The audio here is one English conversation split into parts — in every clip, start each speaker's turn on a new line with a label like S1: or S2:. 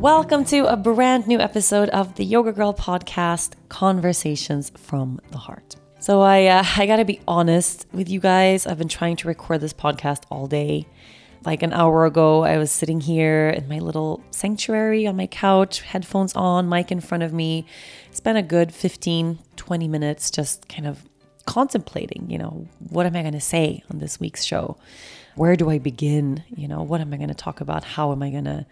S1: Welcome to a brand new episode of the Yoga Girl podcast, Conversations from the Heart. So I uh, I got to be honest with you guys. I've been trying to record this podcast all day. Like an hour ago, I was sitting here in my little sanctuary on my couch, headphones on, mic in front of me. Spent a good 15, 20 minutes just kind of contemplating, you know, what am I going to say on this week's show? Where do I begin? You know, what am I going to talk about? How am I going to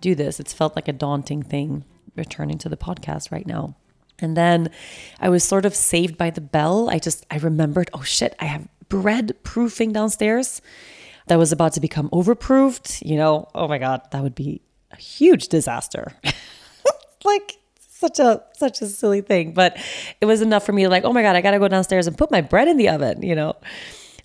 S1: do this? It's felt like a daunting thing returning to the podcast right now. And then I was sort of saved by the bell. I just, I remembered, oh shit, I have bread proofing downstairs that was about to become overproofed. You know, oh my God, that would be a huge disaster. like, such a such a silly thing but it was enough for me like oh my god i gotta go downstairs and put my bread in the oven you know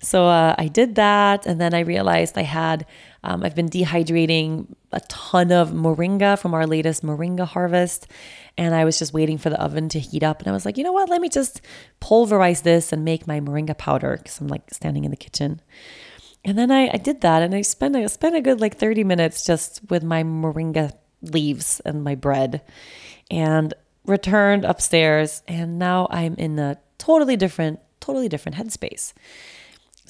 S1: so uh, i did that and then i realized i had um, i've been dehydrating a ton of moringa from our latest moringa harvest and i was just waiting for the oven to heat up and i was like you know what let me just pulverize this and make my moringa powder because i'm like standing in the kitchen and then I, I did that and I spent I spent a good like 30 minutes just with my moringa leaves and my bread and returned upstairs and now I'm in a totally different totally different headspace.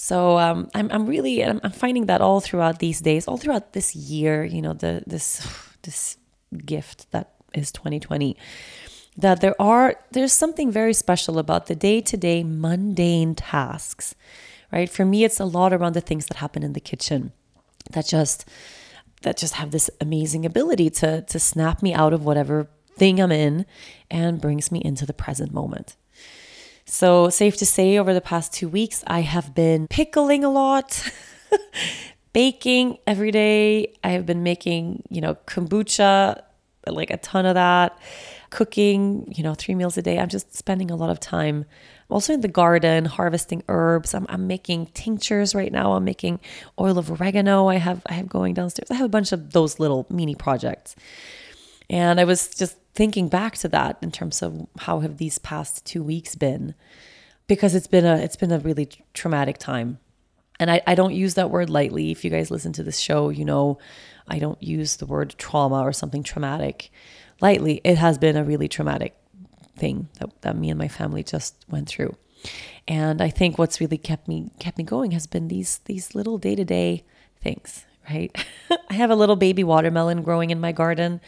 S1: So um, I'm I'm really I'm, I'm finding that all throughout these days, all throughout this year, you know, the this this gift that is 2020 that there are there's something very special about the day-to-day mundane tasks right? For me, it's a lot around the things that happen in the kitchen that just that just have this amazing ability to to snap me out of whatever thing I'm in and brings me into the present moment. So, safe to say, over the past two weeks, I have been pickling a lot, baking every day. I have been making, you know, kombucha, like a ton of that, cooking, you know, three meals a day. I'm just spending a lot of time also in the garden, harvesting herbs. I'm, I'm making tinctures right now. I'm making oil of oregano. I have I have going downstairs. I have a bunch of those little mini projects. And I was just thinking back to that in terms of how have these past two weeks been, because it's been a it's been a really traumatic time. And I, I don't use that word lightly. If you guys listen to this show, you know I don't use the word trauma or something traumatic lightly. It has been a really traumatic thing that, that me and my family just went through. And I think what's really kept me kept me going has been these these little day-to-day things, right? I have a little baby watermelon growing in my garden.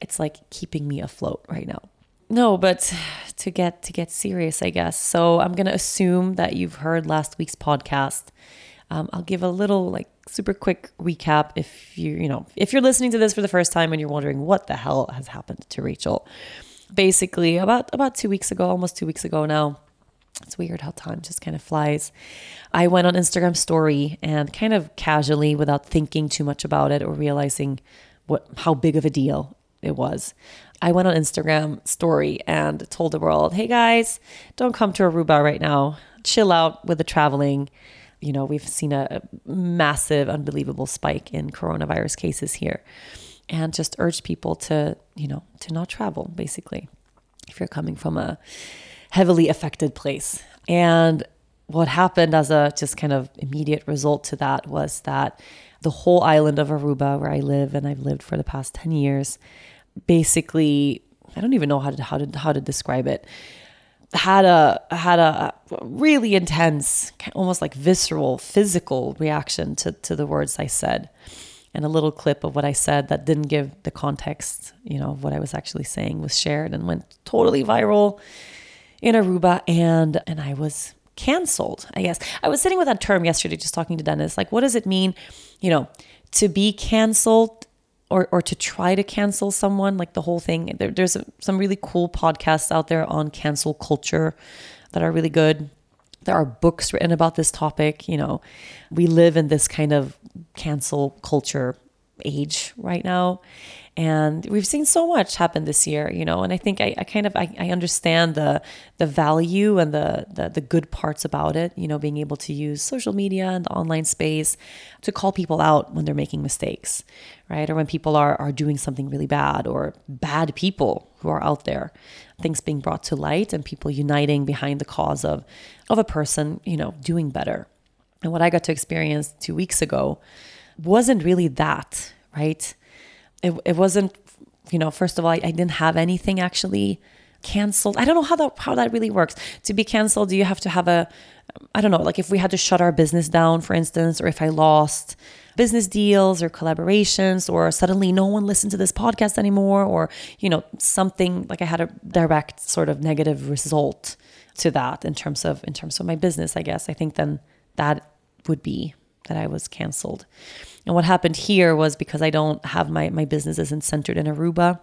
S1: It's like keeping me afloat right now. No, but to get to get serious, I guess. So I'm gonna assume that you've heard last week's podcast. Um, I'll give a little like super quick recap if you you know if you're listening to this for the first time and you're wondering what the hell has happened to Rachel basically about about two weeks ago, almost two weeks ago now. It's weird how time just kind of flies. I went on Instagram story and kind of casually, without thinking too much about it or realizing what how big of a deal it was. I went on Instagram story and told the world, "Hey guys, don't come to Aruba right now. Chill out with the traveling." You know, we've seen a massive, unbelievable spike in coronavirus cases here and just urge people to, you know, to not travel basically if you're coming from a heavily affected place. And what happened as a just kind of immediate result to that was that the whole island of Aruba, where I live and I've lived for the past 10 years, basically, I don't even know how to, how to, how to describe it, had a, had a really intense, almost like visceral, physical reaction to, to the words I said and a little clip of what I said that didn't give the context, you know, of what I was actually saying was shared and went totally viral in Aruba and and I was canceled, I guess. I was sitting with that term yesterday just talking to Dennis like what does it mean, you know, to be canceled or or to try to cancel someone, like the whole thing. There, there's some really cool podcasts out there on cancel culture that are really good. There are books written about this topic. You know, we live in this kind of cancel culture age right now. And we've seen so much happen this year, you know, and I think I, I kind of I, I, understand the the value and the, the the good parts about it, you know, being able to use social media and the online space to call people out when they're making mistakes, right? Or when people are are doing something really bad or bad people who are out there, things being brought to light and people uniting behind the cause of of a person, you know, doing better. And what I got to experience two weeks ago wasn't really that, right? It, it wasn't you know, first of all, I, I didn't have anything actually canceled. I don't know how that how that really works. To be canceled, do you have to have a I don't know, like if we had to shut our business down, for instance, or if I lost business deals or collaborations, or suddenly no one listened to this podcast anymore, or, you know, something like I had a direct sort of negative result to that in terms of in terms of my business, I guess. I think then that would be that I was canceled. And what happened here was because I don't have my my business isn't centered in Aruba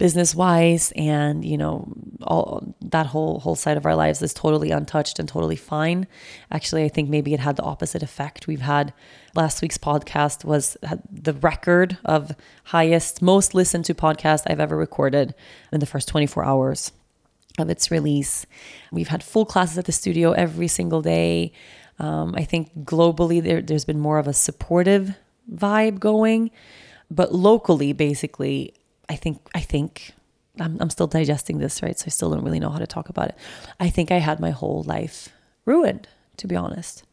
S1: business wise and you know all that whole whole side of our lives is totally untouched and totally fine. Actually i think maybe it had the opposite effect. We've had last week's podcast was the record of highest most listened to podcast i've ever recorded in the first 24 hours of its release. We've had full classes at the studio every single day. Um, i think globally there, there's been more of a supportive vibe going but locally basically I think I think I'm, I'm still digesting this, right? So I still don't really know how to talk about it. I think I had my whole life ruined, to be honest.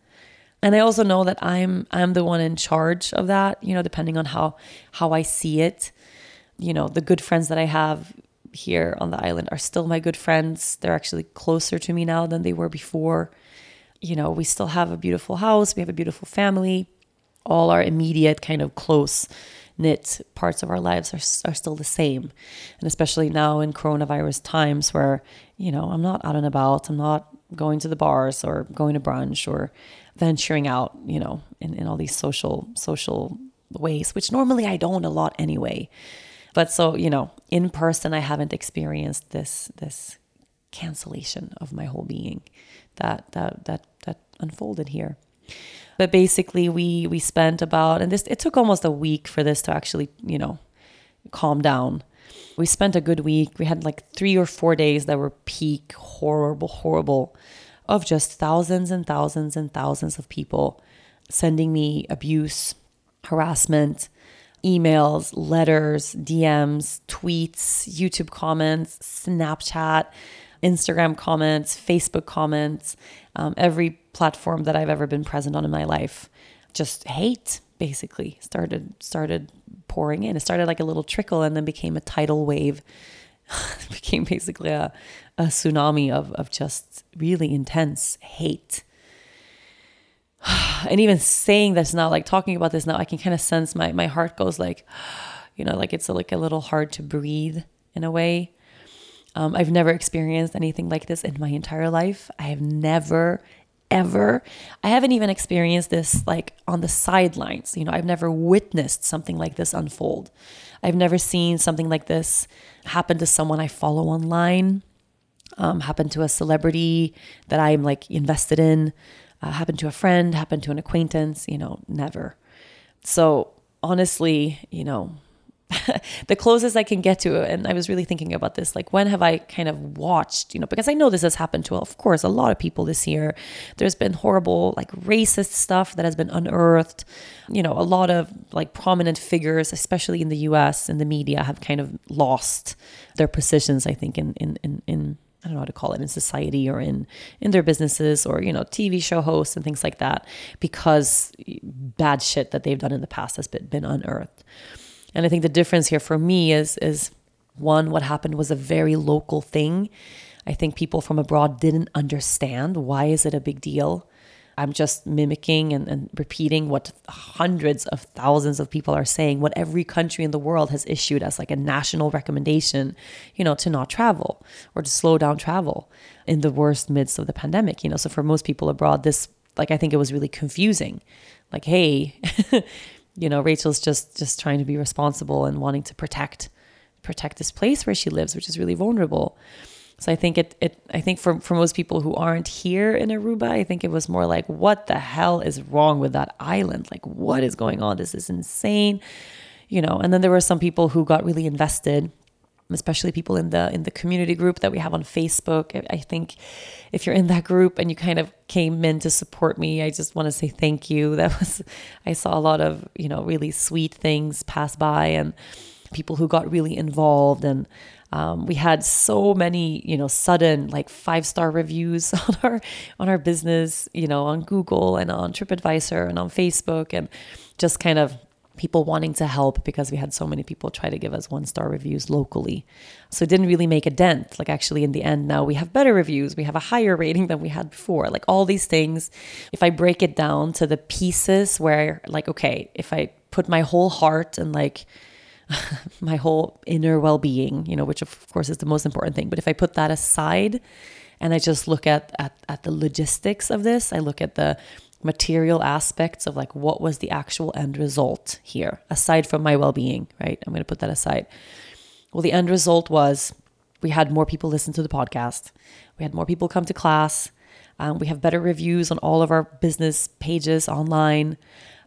S1: And I also know that I'm I'm the one in charge of that, you know, depending on how how I see it. You know, the good friends that I have here on the island are still my good friends. They're actually closer to me now than they were before. You know, we still have a beautiful house, we have a beautiful family. All our immediate kind of close knit parts of our lives are, are still the same. And especially now in coronavirus times where, you know, I'm not out and about, I'm not going to the bars or going to brunch or venturing out, you know, in, in all these social, social ways, which normally I don't a lot anyway. But so, you know, in person, I haven't experienced this, this cancellation of my whole being that, that, that, that unfolded here. But basically, we we spent about and this it took almost a week for this to actually you know calm down. We spent a good week. We had like three or four days that were peak horrible, horrible, of just thousands and thousands and thousands of people sending me abuse, harassment, emails, letters, DMs, tweets, YouTube comments, Snapchat, Instagram comments, Facebook comments, um, every platform that I've ever been present on in my life. Just hate basically started started pouring in. It started like a little trickle and then became a tidal wave. it became basically a, a tsunami of, of just really intense hate. and even saying this now, like talking about this now, I can kind of sense my, my heart goes like, you know, like it's a, like a little hard to breathe in a way. Um, I've never experienced anything like this in my entire life. I have never, ever, I haven't even experienced this like on the sidelines. You know, I've never witnessed something like this unfold. I've never seen something like this happen to someone I follow online, um, happen to a celebrity that I'm like invested in, uh, happen to a friend, happen to an acquaintance, you know, never. So honestly, you know, the closest I can get to. And I was really thinking about this like, when have I kind of watched, you know, because I know this has happened to, of course, a lot of people this year. There's been horrible, like, racist stuff that has been unearthed. You know, a lot of like prominent figures, especially in the US and the media, have kind of lost their positions, I think, in, in, in, in I don't know how to call it in society or in in their businesses or you know TV show hosts and things like that because bad shit that they've done in the past has been, been unearthed. And I think the difference here for me is is one, what happened was a very local thing. I think people from abroad didn't understand why is it a big deal. I'm just mimicking and, and, repeating what hundreds of thousands of people are saying, what every country in the world has issued as like a national recommendation, you know, to not travel or to slow down travel in the worst midst of the pandemic, you know. So for most people abroad, this like I think it was really confusing. Like, hey, you know, Rachel's just just trying to be responsible and wanting to protect protect this place where she lives, which is really vulnerable. So I think it, it I think for, for most people who aren't here in Aruba, I think it was more like, what the hell is wrong with that island? Like, what is going on? This is insane. You know, and then there were some people who got really invested especially people in the in the community group that we have on Facebook. I think if you're in that group and you kind of came in to support me, I just want to say thank you. That was I saw a lot of, you know, really sweet things pass by and people who got really involved and um, we had so many, you know, sudden like five star reviews on our on our business, you know, on Google and on TripAdvisor and on Facebook, and just kind of people wanting to help because we had so many people try to give us one star reviews locally. So it didn't really make a dent. Like, actually, in the end, now we have better reviews, we have a higher rating than we had before. Like, all these things, if I break it down to the pieces where, like, okay, if I put my whole heart and like my whole inner well being, you know, which of course is the most important thing, but if I put that aside, and I just look at, at at the logistics of this. I look at the material aspects of like what was the actual end result here aside from my well-being right? I'm going to put that aside. Well the end result was we had more people listen to the podcast. We had more people come to class. Um, we have better reviews on all of our business pages online.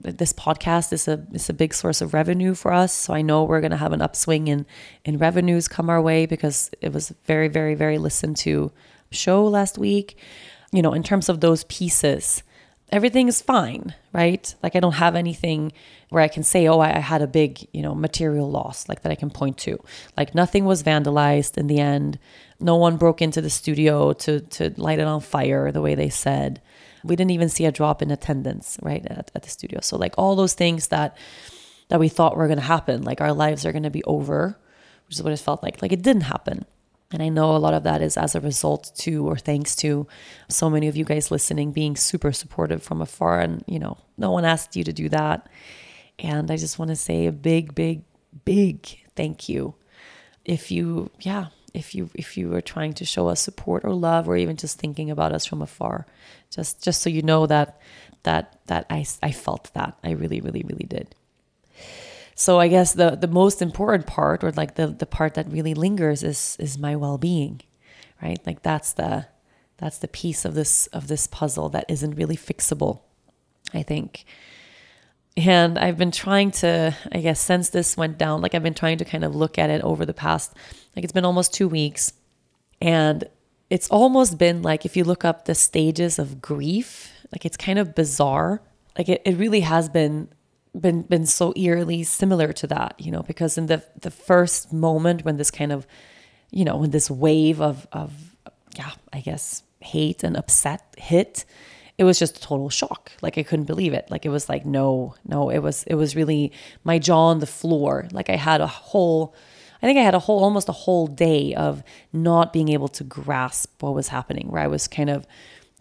S1: This podcast is a is a big source of revenue for us so i know we're going to have an upswing in in revenues come our way because it was very very very listened to show last week. You know in terms of those pieces everything is fine, right? Like I don't have anything where I can say, oh, I, had a big, you know, material loss, like that I can point to. Like nothing was vandalized in the end. No one broke into the studio to to light it on fire the way they said. We didn't even see a drop in attendance, right, at, at the studio. So like all those things that that we thought were gonna happen, like our lives are gonna be over, which is what it felt like. Like it didn't happen. And I know a lot of that is as a result to or thanks to so many of you guys listening being super supportive from afar. And, you know, no one asked you to do that. And I just want to say a big, big, big thank you. If you, yeah, if you if you were trying to show us support or love or even just thinking about us from afar just just so you know that that that I I felt that I really really really did so I guess the the most important part or like the the part that really lingers is is my well-being, right? Like that's the that's the piece of this of this puzzle that isn't really fixable, I think. And I've been trying to, I guess, since this went down, like I've been trying to kind of look at it over the past, like it's been almost two weeks. And it's almost been like if you look up the stages of grief, like it's kind of bizarre. Like it, it really has been been been so eerily similar to that, you know, because in the the first moment when this kind of, you know, when this wave of of yeah, I guess hate and upset hit, it was just a total shock. Like I couldn't believe it. Like it was like no, no, it was it was really my jaw on the floor. Like I had a whole I think I had a whole almost a whole day of not being able to grasp what was happening, where I was kind of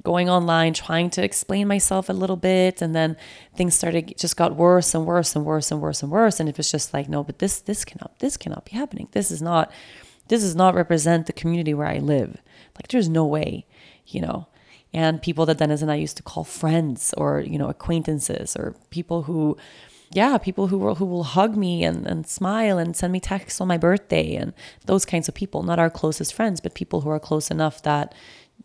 S1: going online trying to explain myself a little bit and then things started just got worse and worse and worse and worse and worse and it was just like no but this this cannot this cannot be happening. This is not this does not represent the community where i live. Like there's no way you know? And people that dennis and i used to call friends or you know acquaintances or people who yeah people who will who will hug me and, and smile and send me texts on my birthday and those kinds of people not our closest friends but people who are close enough that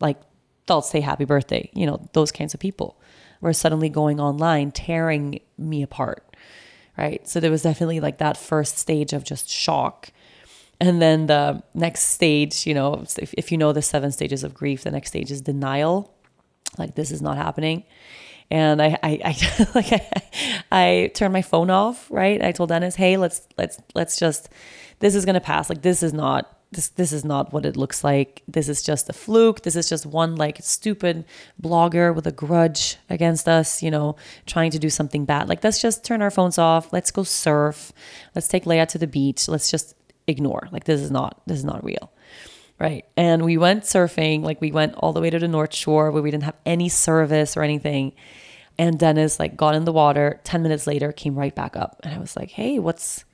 S1: like they'll say happy birthday, you know, those kinds of people were suddenly going online, tearing me apart. Right. So there was definitely like that first stage of just shock. And then the next stage, you know, if, if you know the seven stages of grief, the next stage is denial. Like this is not happening. And I, I, I like I, I turned my phone off, right? I told Dennis, hey, let's let's let's just this is gonna pass. Like this is not this this is not what it looks like. This is just a fluke. This is just one like stupid blogger with a grudge against us, you know, trying to do something bad. Like let's just turn our phones off. Let's go surf. Let's take Leia to the beach. Let's just ignore. Like this is not this is not real. Right. And we went surfing, like we went all the way to the North Shore where we didn't have any service or anything. And Dennis like got in the water. 10 minutes later came right back up. And I was like, "Hey, what's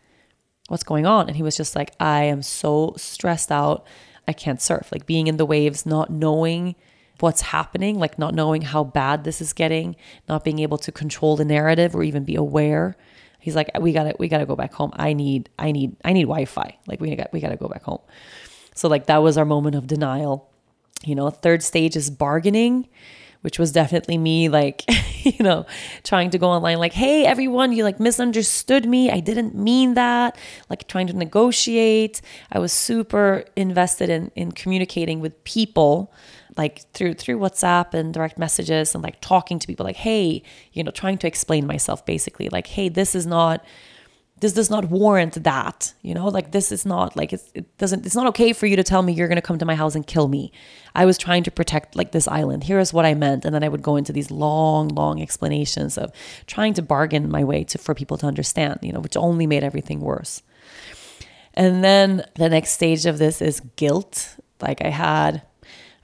S1: what's going on? And he was just like, I am so stressed out. I can't surf. Like being in the waves, not knowing what's happening, like not knowing how bad this is getting, not being able to control the narrative or even be aware. He's like, we gotta, we gotta go back home. I need, I need, I need Wi-Fi. Like we got, we gotta go back home. So like that was our moment of denial. You know, third stage is bargaining which was definitely me like you know trying to go online like hey everyone you like misunderstood me. I didn't mean that like trying to negotiate. I was super invested in in communicating with people like through through whatsapp and direct messages and like talking to people like hey you know trying to explain myself basically like hey this is not this does not warrant that you know like this is not like it doesn't it's not okay for you to tell me you're going to come to my house and kill me i was trying to protect like this island. Here is what i meant. And then i would go into these long long explanations of trying to bargain my way to for people to understand you know which only made everything worse. And then the next stage of this is guilt. Like i had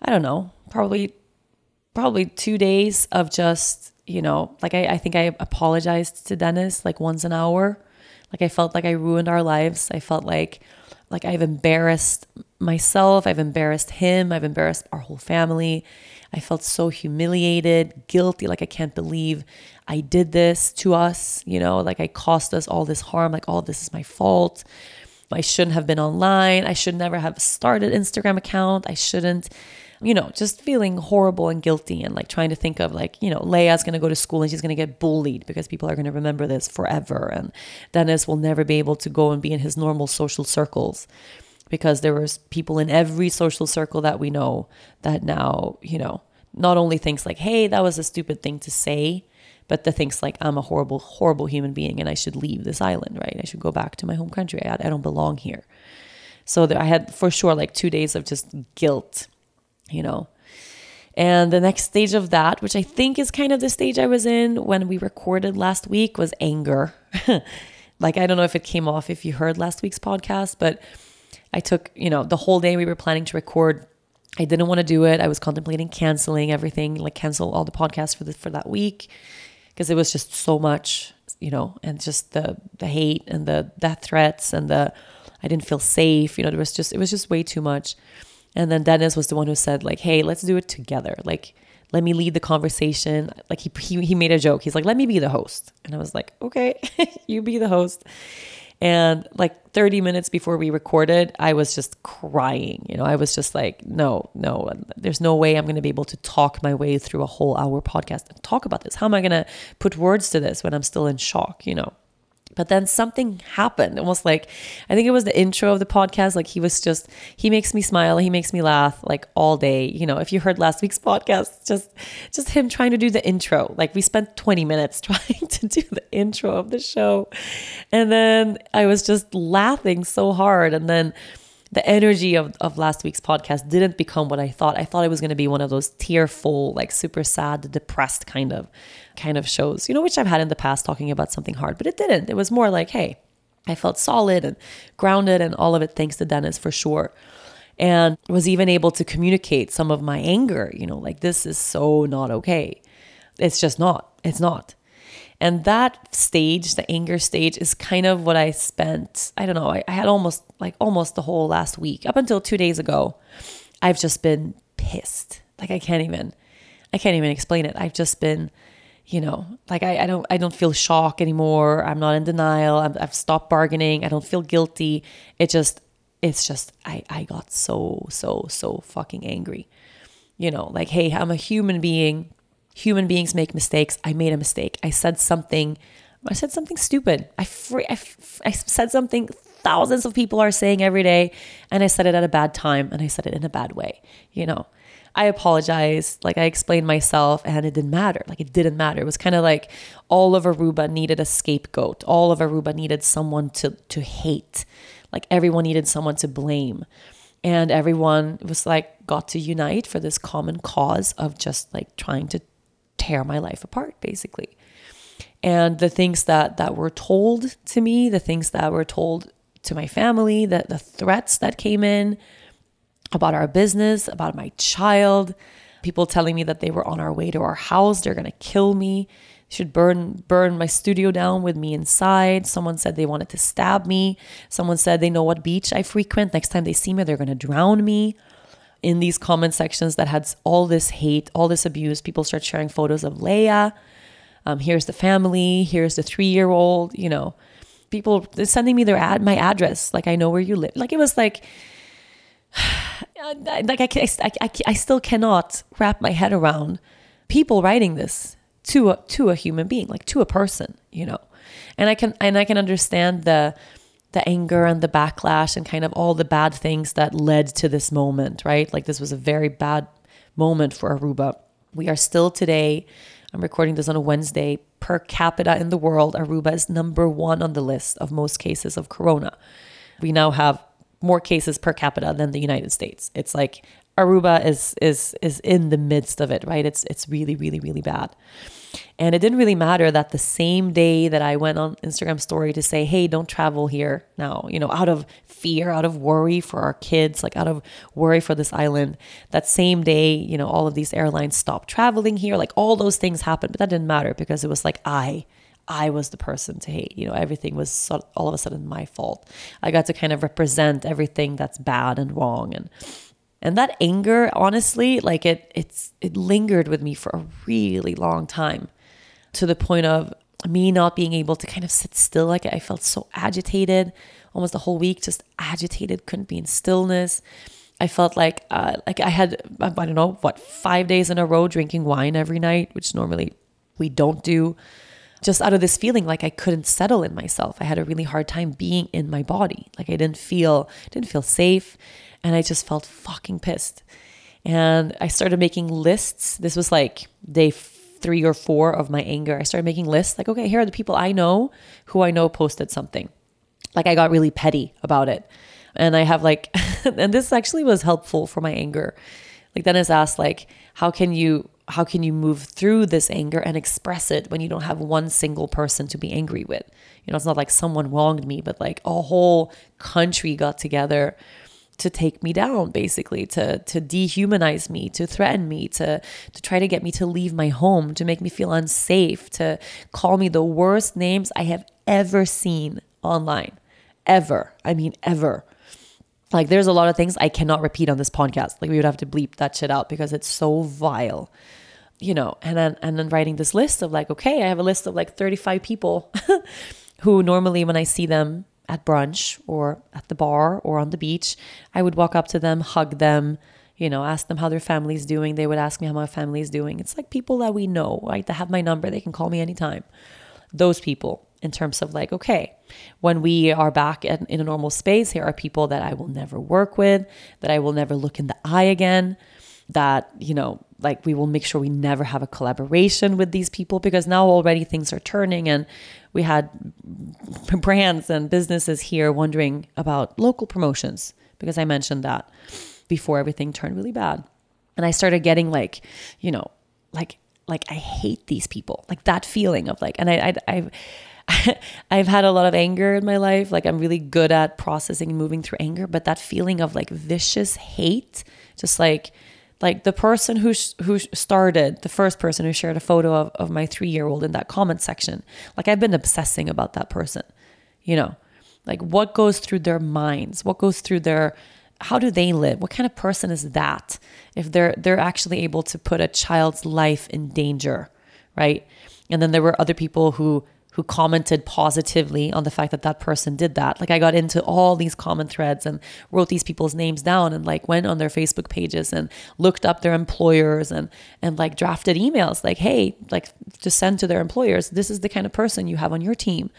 S1: i don't know probably probably two days of just you know like i, I think i apologized to dennis like once an hour. Like I felt like I ruined our lives. I felt like like I've embarrassed myself, I've embarrassed him, I've embarrassed our whole family. I felt so humiliated, guilty, like I can't believe I did this to us, you know, like I caused us all this harm, like all this is my fault. I shouldn't have been online. I should never have started Instagram account. I shouldn't you know, just feeling horrible and guilty and like trying to think of like, you know, Leia's going to go to school and she's going to get bullied because people are going to remember this forever. And Dennis will never be able to go and be in his normal social circles because there was people in every social circle that we know that now, you know, not only thinks like, hey, that was a stupid thing to say, but the thinks like I'm a horrible, horrible human being and I should leave this island, right? I should go back to my home country. I, I don't belong here. So I had for sure like two days of just guilt you know. And the next stage of that, which I think is kind of the stage I was in when we recorded last week, was anger. like, I don't know if it came off if you heard last week's podcast, but I took, you know, the whole day we were planning to record. I didn't want to do it. I was contemplating canceling everything, like cancel all the podcasts for the, for that week because it was just so much, you know, and just the the hate and the death threats and the I didn't feel safe. You know, there was just it was just way too much. And then Dennis was the one who said, like, hey, let's do it together. Like, let me lead the conversation. Like he, he, he made a joke. He's like, let me be the host. And I was like, okay, you be the host. And like 30 minutes before we recorded, I was just crying. You know, I was just like, no, no, there's no way I'm going to be able to talk my way through a whole hour podcast and talk about this. How am I going to put words to this when I'm still in shock, you know? But then something happened, almost like I think it was the intro of the podcast. Like he was just, he makes me smile, he makes me laugh like all day. You know, if you heard last week's podcast, just just him trying to do the intro. Like we spent 20 minutes trying to do the intro of the show. And then I was just laughing so hard. And then the energy of, of last week's podcast didn't become what I thought. I thought it was going to be one of those tearful, like super sad, depressed kind of kind of shows, you know, which I've had in the past talking about something hard, but it didn't. It was more like, hey, I felt solid and grounded and all of it thanks to Dennis for sure. And was even able to communicate some of my anger, you know, like this is so not okay. It's just not. It's not. And that stage, the anger stage, is kind of what I spent. I don't know. I, I, had almost like almost the whole last week up until two days ago. I've just been pissed. Like I can't even, I can't even explain it. I've just been, you know, like I, I don't, I don't feel shock anymore. I'm not in denial. i I've stopped bargaining. I don't feel guilty. It just, it's just, I, I got so, so, so fucking angry. You know, like, hey, I'm a human being human beings make mistakes. I made a mistake. I said something. I said something stupid. I, free, I, I said something thousands of people are saying every day, and I said it at a bad time, and I said it in a bad way. You know, I apologized. Like I explained myself, and it didn't matter. Like it didn't matter. It was kind of like all of Aruba needed a scapegoat. All of Aruba needed someone to to hate. Like everyone needed someone to blame and everyone was like got to unite for this common cause of just like trying to tear my life apart basically and the things that that were told to me the things that were told to my family the, the threats that came in about our business about my child people telling me that they were on our way to our house they're going to kill me should burn burn my studio down with me inside someone said they wanted to stab me someone said they know what beach i frequent next time they see me they're going to drown me in these comment sections that had all this hate, all this abuse. People start sharing photos of Leia. Um, here's the family. Here's the three year old. You know, people sending me their ad, my address. Like I know where you live. Like it was like, like I, I, I, I still cannot wrap my head around people writing this to a to a human being, like to a person. You know, and I can and I can understand the the anger and the backlash and kind of all the bad things that led to this moment, right? Like this was a very bad moment for Aruba. We are still today, I'm recording this on a Wednesday, per capita in the world, Aruba is number one on the list of most cases of corona. We now have more cases per capita than the United States. It's like Aruba is is is in the midst of it, right? It's it's really really really bad. And it didn't really matter that the same day that I went on Instagram story to say, "Hey, don't travel here now," you know, out of fear, out of worry for our kids, like out of worry for this island. That same day, you know, all of these airlines stopped traveling here. Like all those things happened, but that didn't matter because it was like I I was the person to hate. You know, everything was so, all of a sudden my fault. I got to kind of represent everything that's bad and wrong and and that anger, honestly, like it it's it lingered with me for a really long time to the point of me not being able to kind of sit still. Like I felt so agitated almost the whole week, just agitated, couldn't be in stillness. I felt like uh, like I had I don't know what five days in a row drinking wine every night, which normally we don't do. Just out of this feeling like I couldn't settle in myself. I had a really hard time being in my body. Like I didn't feel didn't feel safe and I just felt fucking pissed. And I started making lists. This was like day three or four of my anger. I started making lists like, okay, here are the people I know who I know posted something. Like I got really petty about it. And I have like, and this actually was helpful for my anger. Like Dennis asked, like, how can you how can you move through this anger and express it when you don't have one single person to be angry with? You know, it's not like someone wronged me, but like a whole country got together to take me down basically to to dehumanize me to threaten me to to try to get me to leave my home to make me feel unsafe to call me the worst names i have ever seen online. Ever. I mean ever like there's a lot of things i cannot repeat on this podcast like we would have to bleep that shit out because it's so vile you know and then and then writing this list of like okay i have a list of like 35 people who normally when i see them at brunch or at the bar or on the beach, I would walk up to them, hug them, you know, ask them how their family's doing. They would ask me how my family's doing. It's like people that we know, right? That have my number, they can call me anytime. Those people, in terms of like, okay, when we are back in, in a normal space, here are people that I will never work with, that I will never look in the eye again, that, you know, like we will make sure we never have a collaboration with these people because now already things are turning and we had brands and businesses here wondering about local promotions because I mentioned that before everything turned really bad. And I started getting like, you know, like like I hate these people. Like that feeling of like and I, I I've I've had a lot of anger in my life. Like I'm really good at processing and moving through anger, but that feeling of like vicious hate, just like like the person who who started the first person who shared a photo of, of my three year old in that comment section like i've been obsessing about that person you know? Like what goes through their minds? What goes through their how do they live? What kind of person is that if they're they're actually able to put a child's life in danger right? And then there were other people who who commented positively on the fact that that person did that. Like I got into all these comment threads and wrote these people's names down and like went on their Facebook pages and looked up their employers and and like drafted emails like, "Hey, like to send to their employers, this is the kind of person you have on your team."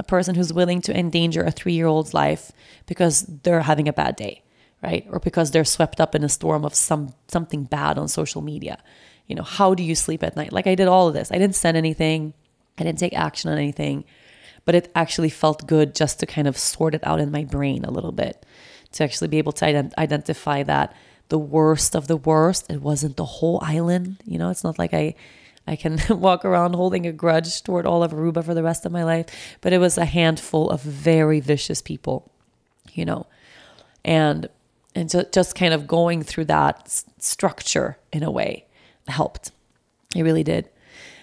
S1: A person who's willing to endanger a 3-year-old's life because they're having a bad day, right? Or because they're swept up in a storm of some something bad on social media. You know, how do you sleep at night? Like I did all of this. I didn't send anything I didn't take action on anything, but it actually felt good just to kind of sort it out in my brain a little bit, to actually be able to ident- identify that the worst of the worst, it wasn't the whole island. You know, it's not like I. I can walk around holding a grudge toward all of Aruba for the rest of my life, but it was a handful of very vicious people, you know, and and so just kind of going through that structure in a way helped. It really did.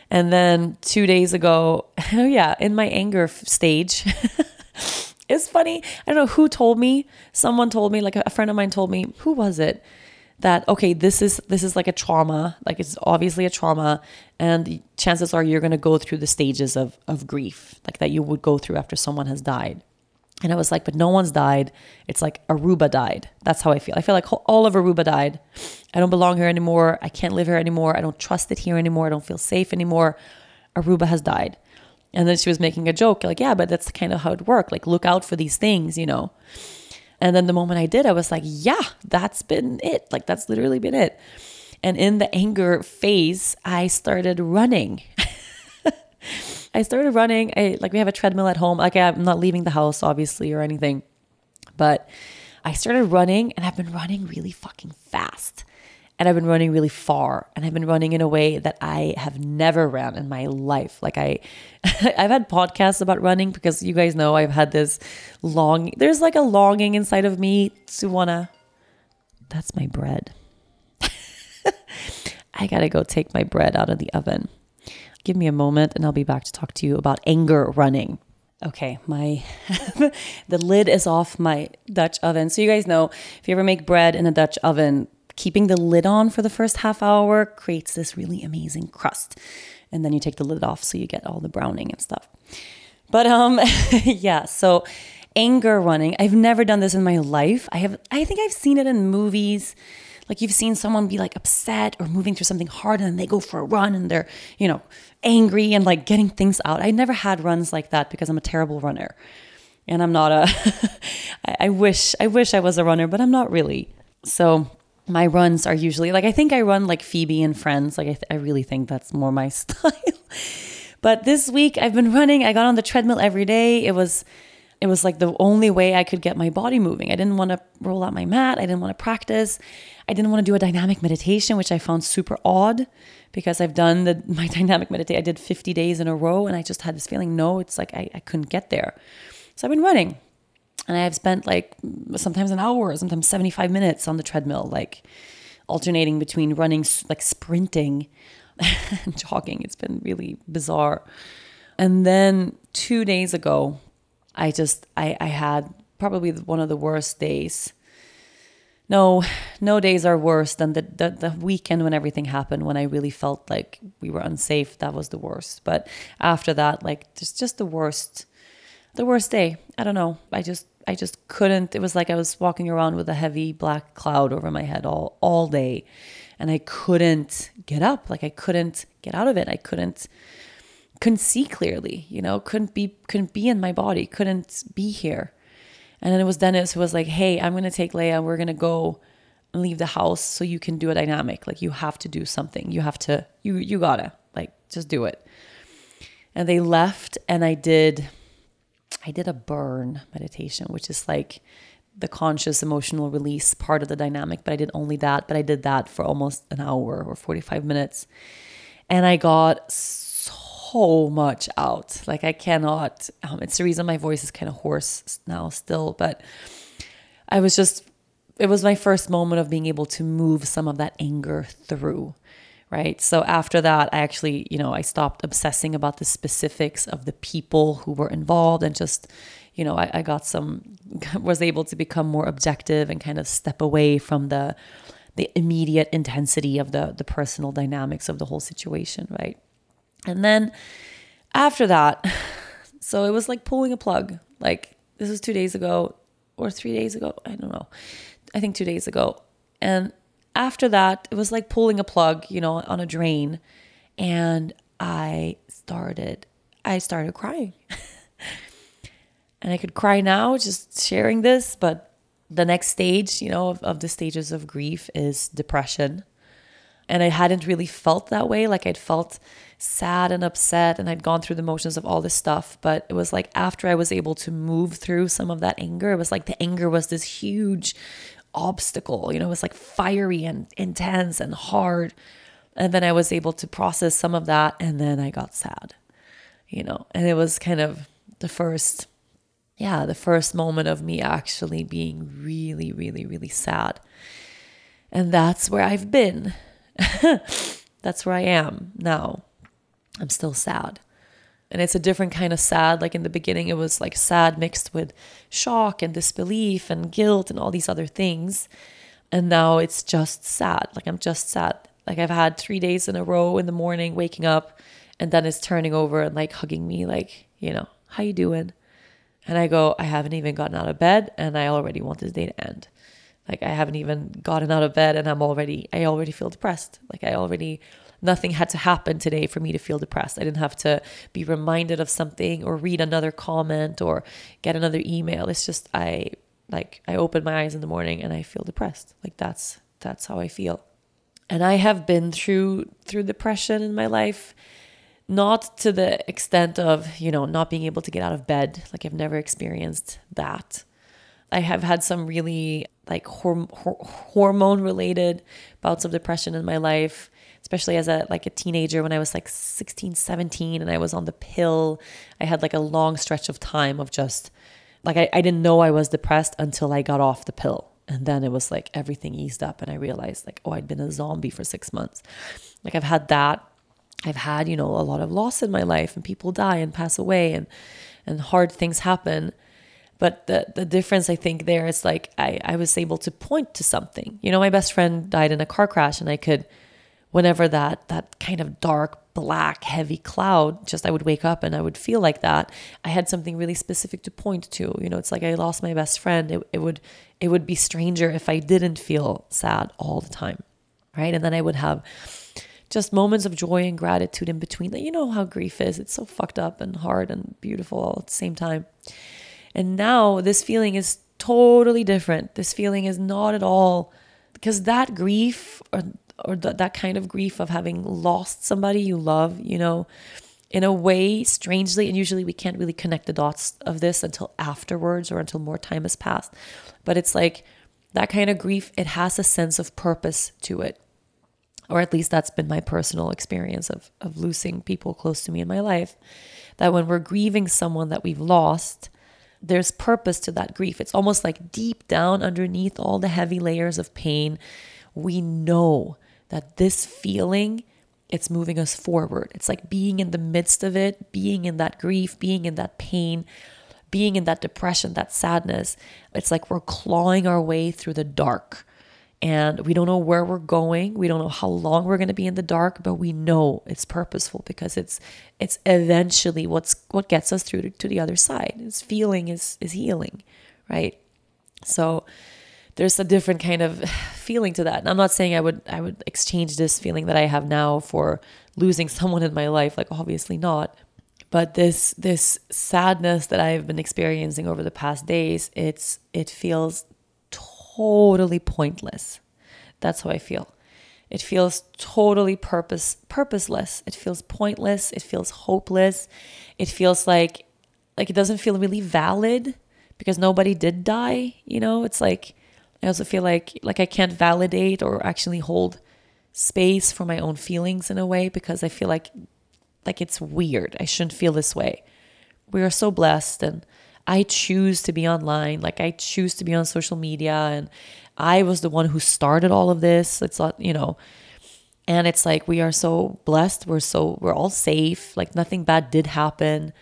S1: And then two days ago, oh yeah, in my anger stage, it's funny. I don't know who told me. Someone told me, like a friend of mine told me, who was it? That okay, this is this is like a trauma. Like it's obviously a trauma, and chances are you're gonna go through the stages of of grief, like that you would go through after someone has died. And I was like, but no one's died. It's like Aruba died. That's how I feel. I feel like all of Aruba died. I don't belong here anymore. I can't live here anymore. I don't trust it here anymore. I don't feel safe anymore. Aruba has died. And then she was making a joke, like, yeah, but that's kind of how it worked. Like, look out for these things, you know. And then the moment I did, I was like, yeah, that's been it. Like, that's literally been it. And in the anger phase, I started running. I started running. I like we have a treadmill at home. Like I'm not leaving the house obviously or anything. But I started running and I've been running really fucking fast. And I've been running really far and I've been running in a way that I have never ran in my life. Like I I've had podcasts about running because you guys know I've had this long there's like a longing inside of me to wanna that's my bread. I gotta go take my bread out of the oven. Give me a moment and I'll be back to talk to you about anger running. Okay, my the lid is off my Dutch oven. So you guys know if you ever make bread in a Dutch oven, keeping the lid on for the first half hour creates this really amazing crust. And then you take the lid off so you get all the browning and stuff. But um yeah, so anger running. I've never done this in my life. I have I think I've seen it in movies like you've seen someone be like upset or moving through something hard and then they go for a run and they're, you know, angry and like getting things out. I never had runs like that because I'm a terrible runner. And I'm not a I wish I wish I was a runner, but I'm not really. So my runs are usually like I think I run like Phoebe and Friends. Like I, th- I really think that's more my style. but this week I've been running. I got on the treadmill every day. It was it was like the only way I could get my body moving. I didn't want to roll out my mat. I didn't want to practice. I didn't want to do a dynamic meditation, which I found super odd because I've done the, my dynamic meditation. I did 50 days in a row and I just had this feeling, no, it's like I, I couldn't get there. So I've been running and I've spent like sometimes an hour, sometimes 75 minutes on the treadmill, like alternating between running, like sprinting and jogging. It's been really bizarre. And then two days ago, I just I I had probably one of the worst days. No, no days are worse than the, the, the weekend when everything happened. When I really felt like we were unsafe, that was the worst. But after that, like just just the worst, the worst day. I don't know. I just I just couldn't. It was like I was walking around with a heavy black cloud over my head all all day, and I couldn't get up. Like I couldn't get out of it. I couldn't couldn't see clearly, you know, couldn't be couldn't be in my body, couldn't be here. And then it was Dennis who was like, "Hey, I'm gonna take Leia. We're gonna go and leave the house so you can do a dynamic. Like you have to do something. You have to. You you gotta like just do it." And they left, and I did. I did a burn meditation, which is like the conscious emotional release part of the dynamic, but I did only that. But I did that for almost an hour or 45 minutes. And I got so much out. Like I cannot. Um, it's the reason my voice is kind of hoarse now still. But I was just. It was my first moment of being able to move some of that anger through. Right. So after that, I actually, you know, I stopped obsessing about the specifics of the people who were involved and just, you know, I, I got some, was able to become more objective and kind of step away from the, the immediate intensity of the the personal dynamics of the whole situation, right? And then after that, so it was like pulling a plug. Like this was two days ago or three days ago. I don't know. I think two days ago. And after that, it was like pulling a plug, you know, on a drain. And I started, I started crying. and I could cry now just sharing this, but the next stage, you know, of, of the stages of grief is depression. And I hadn't really felt that way. Like I'd felt sad and upset and I'd gone through the motions of all this stuff. But it was like after I was able to move through some of that anger, it was like the anger was this huge obstacle. You know, it was like fiery and intense and hard. And then I was able to process some of that and then I got sad, you know, and it was kind of the first, yeah, the first moment of me actually being really, really, really sad. And that's where I've been. that's where I am now. I'm still sad. And it's a different kind of sad. Like in the beginning, it was like sad mixed with shock and disbelief and guilt and all these other things. And now it's just sad. Like I'm just sad. Like I've had three days in a row in the morning waking up and then it's turning over and like hugging me, like, you know, how you doing? And I go, I haven't even gotten out of bed and I already want this day to end. Like I haven't even gotten out of bed and I'm already I already feel depressed. Like I already nothing had to happen today for me to feel depressed. I didn't have to be reminded of something or read another comment or get another email. It's just I like I open my eyes in the morning and I feel depressed. Like that's that's how I feel. And I have been through through depression in my life not to the extent of, you know, not being able to get out of bed. Like I've never experienced that. I have had some really like horm- hormone related bouts of depression in my life especially as a like a teenager when I was like 16, 17 and I was on the pill. I had like a long stretch of time of just like I, I didn't know I was depressed until I got off the pill. And then it was like everything eased up and I realized like, oh, I'd been a zombie for six months. Like I've had that. I've had, you know, a lot of loss in my life and people die and pass away and and hard things happen. But the the difference I think there is like I, I was able to point to something. You know, my best friend died in a car crash and I could whenever that that kind of dark black heavy cloud just i would wake up and i would feel like that. I had something really specific to point to. You know it's like i lost my best friend. It, it would it would be stranger if i didn't feel sad all the time right? And then i would have just moments of joy and gratitude in between. That you know how grief is. It's so fucked up and hard and beautiful all at the same time and now this feeling is totally different this feeling is not at all because that grief or or th- that kind of grief of having lost somebody you love, you know, in a way, strangely, and usually we can't really connect the dots of this until afterwards or until more time has passed. But it's like that kind of grief, it has a sense of purpose to it. Or at least that's been my personal experience of, of losing people close to me in my life. That when we're grieving someone that we've lost, there's purpose to that grief. It's almost like deep down underneath all the heavy layers of pain, we know that this feeling it's moving us forward. It's like being in the midst of it, being in that grief, being in that pain, being in that depression, that sadness. It's like we're clawing our way through the dark. And we don't know where we're going. We don't know how long we're going to be in the dark, but we know it's purposeful because it's it's eventually what's what gets us through to, to the other side. It's feeling is is healing, right? So there's a different kind of feeling to that. And I'm not saying I would I would exchange this feeling that I have now for losing someone in my life, like obviously not. But this this sadness that I've been experiencing over the past days, it's it feels totally pointless. That's how I feel. It feels totally purpose purposeless. It feels pointless. It feels hopeless. It feels like like it doesn't feel really valid because nobody did die, you know? It's like I also feel like like I can't validate or actually hold space for my own feelings in a way because I feel like like it's weird. I shouldn't feel this way. We are so blessed and I choose to be online. Like I choose to be on social media and I was the one who started all of this. It's not, you know, and it's like we are so blessed. We're so we're all safe. Like nothing bad did happen.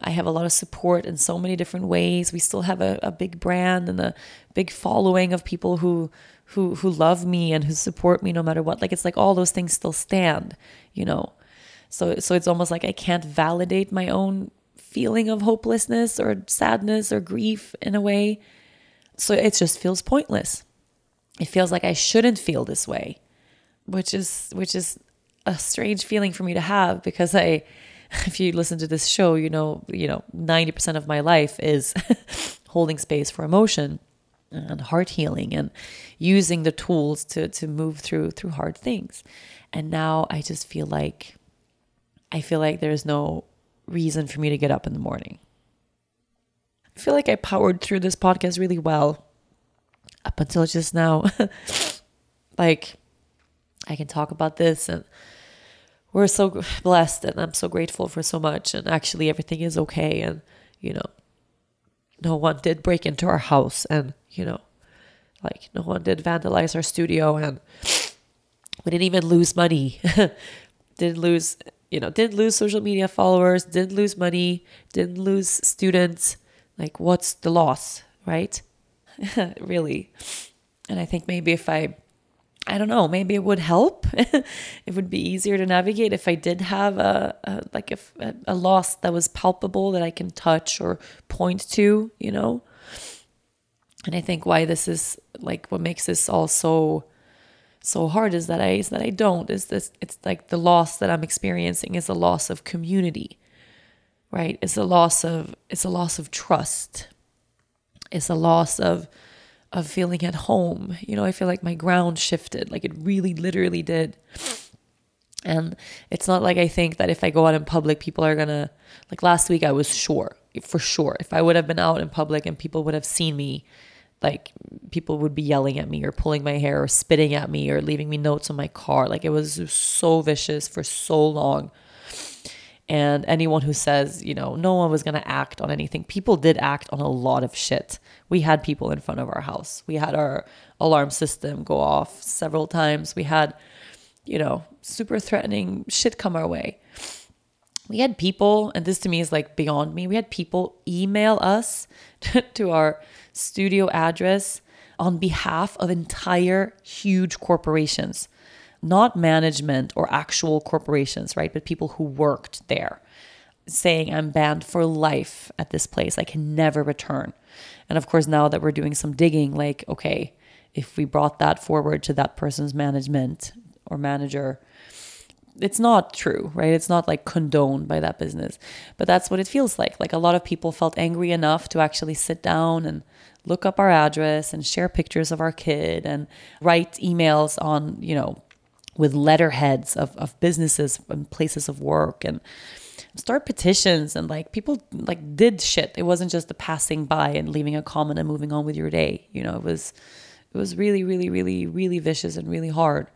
S1: I have a lot of support in so many different ways. We still have a, a big brand and a big following of people who who who love me and who support me no matter what. Like it's like all those things still stand, you know. So so it's almost like I can't validate my own feeling of hopelessness or sadness or grief in a way. So it just feels pointless. It feels like I shouldn't feel this way, which is which is a strange feeling for me to have because I if you listen to this show, you know, you know, 90% of my life is holding space for emotion and heart healing and using the tools to to move through through hard things. And now I just feel like I feel like there's no reason for me to get up in the morning. I feel like I powered through this podcast really well up until just now. like I can talk about this and we're so blessed and I'm so grateful for so much. And actually, everything is okay. And, you know, no one did break into our house and, you know, like no one did vandalize our studio and we didn't even lose money. didn't lose, you know, didn't lose social media followers, didn't lose money, didn't lose students. Like, what's the loss, right? really. And I think maybe if I I don't know, maybe it would help. it would be easier to navigate if I did have a, a like a, a loss that was palpable that I can touch or point to, you know. And I think why this is like what makes this all so so hard is that I is that I don't is this it's like the loss that I'm experiencing is a loss of community. Right? It's a loss of it's a loss of trust. It's a loss of of feeling at home. You know, I feel like my ground shifted, like it really literally did. And it's not like I think that if I go out in public, people are gonna, like last week, I was sure, for sure, if I would have been out in public and people would have seen me, like people would be yelling at me or pulling my hair or spitting at me or leaving me notes on my car. Like it was so vicious for so long. And anyone who says, you know, no one was going to act on anything, people did act on a lot of shit. We had people in front of our house. We had our alarm system go off several times. We had, you know, super threatening shit come our way. We had people, and this to me is like beyond me, we had people email us to our studio address on behalf of entire huge corporations not management or actual corporations, right? But people who worked there saying, I'm banned for life at this place. I can never return. And of course, now that we're doing some digging, like, okay, if we brought that forward to that person's management or manager, it's not true, right? It's not like condoned by that business. But that's what it feels like. Like a lot of people felt angry enough to actually sit down and look up our address and share pictures of our kid and write emails on, you know, with letterheads of, of businesses and places of work and start petitions and like people like did shit it wasn't just the passing by and leaving a comment and moving on with your day you know it was it was really really really really vicious and really hard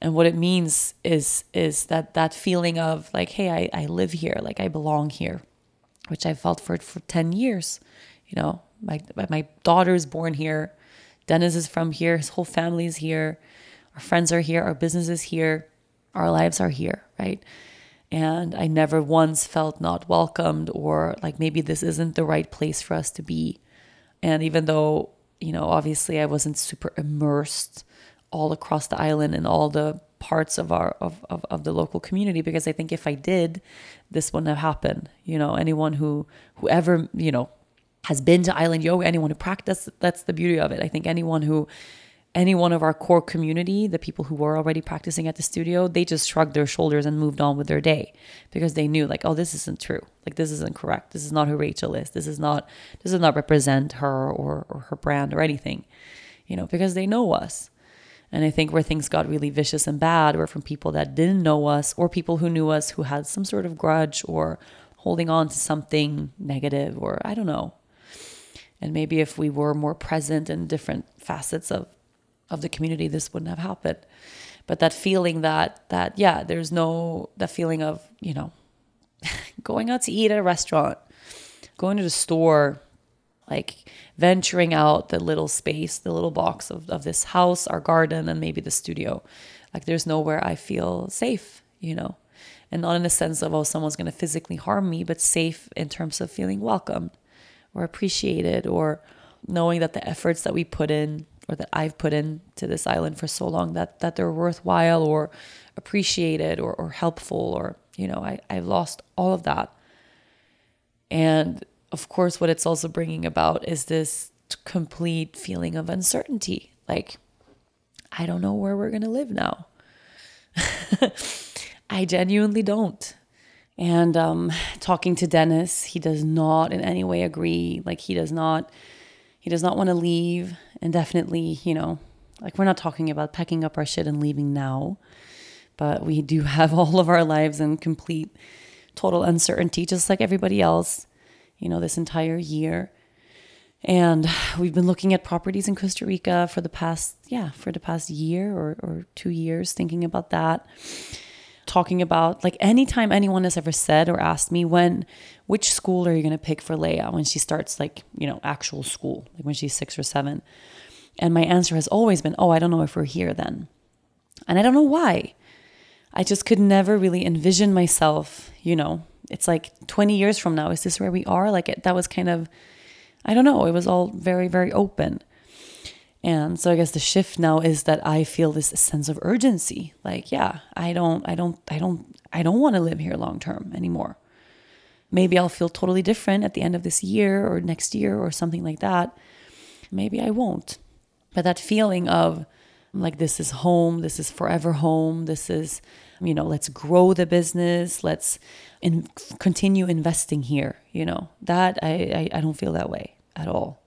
S1: and what it means is is that that feeling of like hey i, I live here like i belong here which i felt for for 10 years you know my my daughter's born here dennis is from here his whole family is here our friends are here, our business is here, our lives are here, right? And I never once felt not welcomed or like maybe this isn't the right place for us to be. And even though, you know, obviously I wasn't super immersed all across the island and all the parts of our of, of, of the local community because I think if I did, this wouldn't have happened. You know, anyone who whoever, you know, has been to island yoga, anyone who practice that's the beauty of it. I think anyone who any one of our core community, the people who were already practicing at the studio, they just shrugged their shoulders and moved on with their day because they knew like, oh, this isn't true. Like this isn't correct. This is not who Rachel is. This is not this does not represent her or, or her brand or anything. You know, because they know us. And I think where things got really vicious and bad were from people that didn't know us or people who knew us who had some sort of grudge or holding on to something negative or I don't know. And maybe if we were more present in different facets of of the community, this wouldn't have happened. But that feeling that that yeah, there's no that feeling of you know going out to eat at a restaurant, going to the store, like venturing out the little space, the little box of, of this house, our garden, and maybe the studio. Like there's nowhere I feel safe, you know. And not in the sense of, oh, someone's going to physically harm me, but safe in terms of feeling welcomed or appreciated or knowing that the efforts that we put in or that I've put into this island for so long that that they're worthwhile or appreciated or, or helpful or you know I, I've lost all of that and of course what it's also bringing about is this complete feeling of uncertainty. Like I don't know where we're going to live now. I genuinely don't. And um, talking to Dennis he does not in any way agree. Like he does not he does not want to leave. And definitely, you know, like we're not talking about packing up our shit and leaving now, but we do have all of our lives in complete, total uncertainty, just like everybody else, you know, this entire year. And we've been looking at properties in Costa Rica for the past, yeah, for the past year or, or two years, thinking about that. Talking about like anytime anyone has ever said or asked me when which school are you going to pick for Lea when she starts like you know actual school like when she's 6 or 7 and my answer has always been oh I don't know if we're here then. And I don't know why. I just could never really envision myself you know it's like 20 years from now is this where we are like it, that was kind of I don't know it was all very very open and so I guess the shift now is that I feel this sense of urgency. Like, yeah, I don't, I don't, I don't, I don't want to live here long term anymore. Maybe I'll feel totally different at the end of this year or next year or something like that. Maybe I won't. But that feeling of like, this is home, this is forever home, this is, you know, let's grow the business, let's in, continue investing here, you know, that I, I, I don't feel that way at all.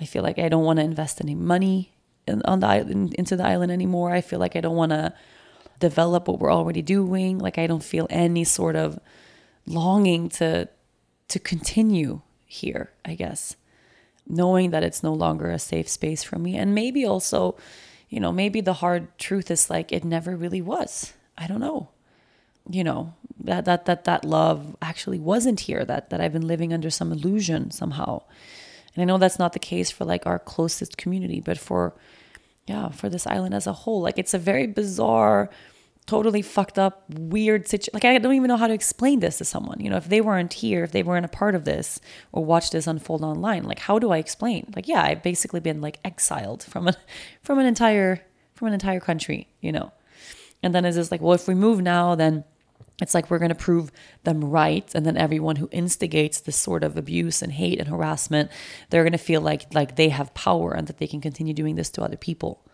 S1: I feel like I don't want to invest any money in, on the island, into the island anymore. I feel like I don't want to develop what we're already doing. Like I don't feel any sort of longing to to continue here, I guess. Knowing that it's no longer a safe space for me. And maybe also, you know, maybe the hard truth is like it never really was. I don't know. You know, that that that that love actually wasn't here, that that I've been living under some illusion somehow. And I know that's not the case for like our closest community, but for yeah, for this island as a whole. Like it's a very bizarre totally fucked up, weird situation. Like, I don't even know how to explain this to someone. You know, if they weren't here, if they weren't a part of this or watched this unfold online, like, how do I explain? Like, yeah, I've basically been like exiled from an from an entire from an entire country. You know, and then it's like, well, if we move now, then it's like we're going to prove them right and then everyone who instigates this sort of abuse and hate and harassment they're going to feel like like they have power and that they can continue doing this to other people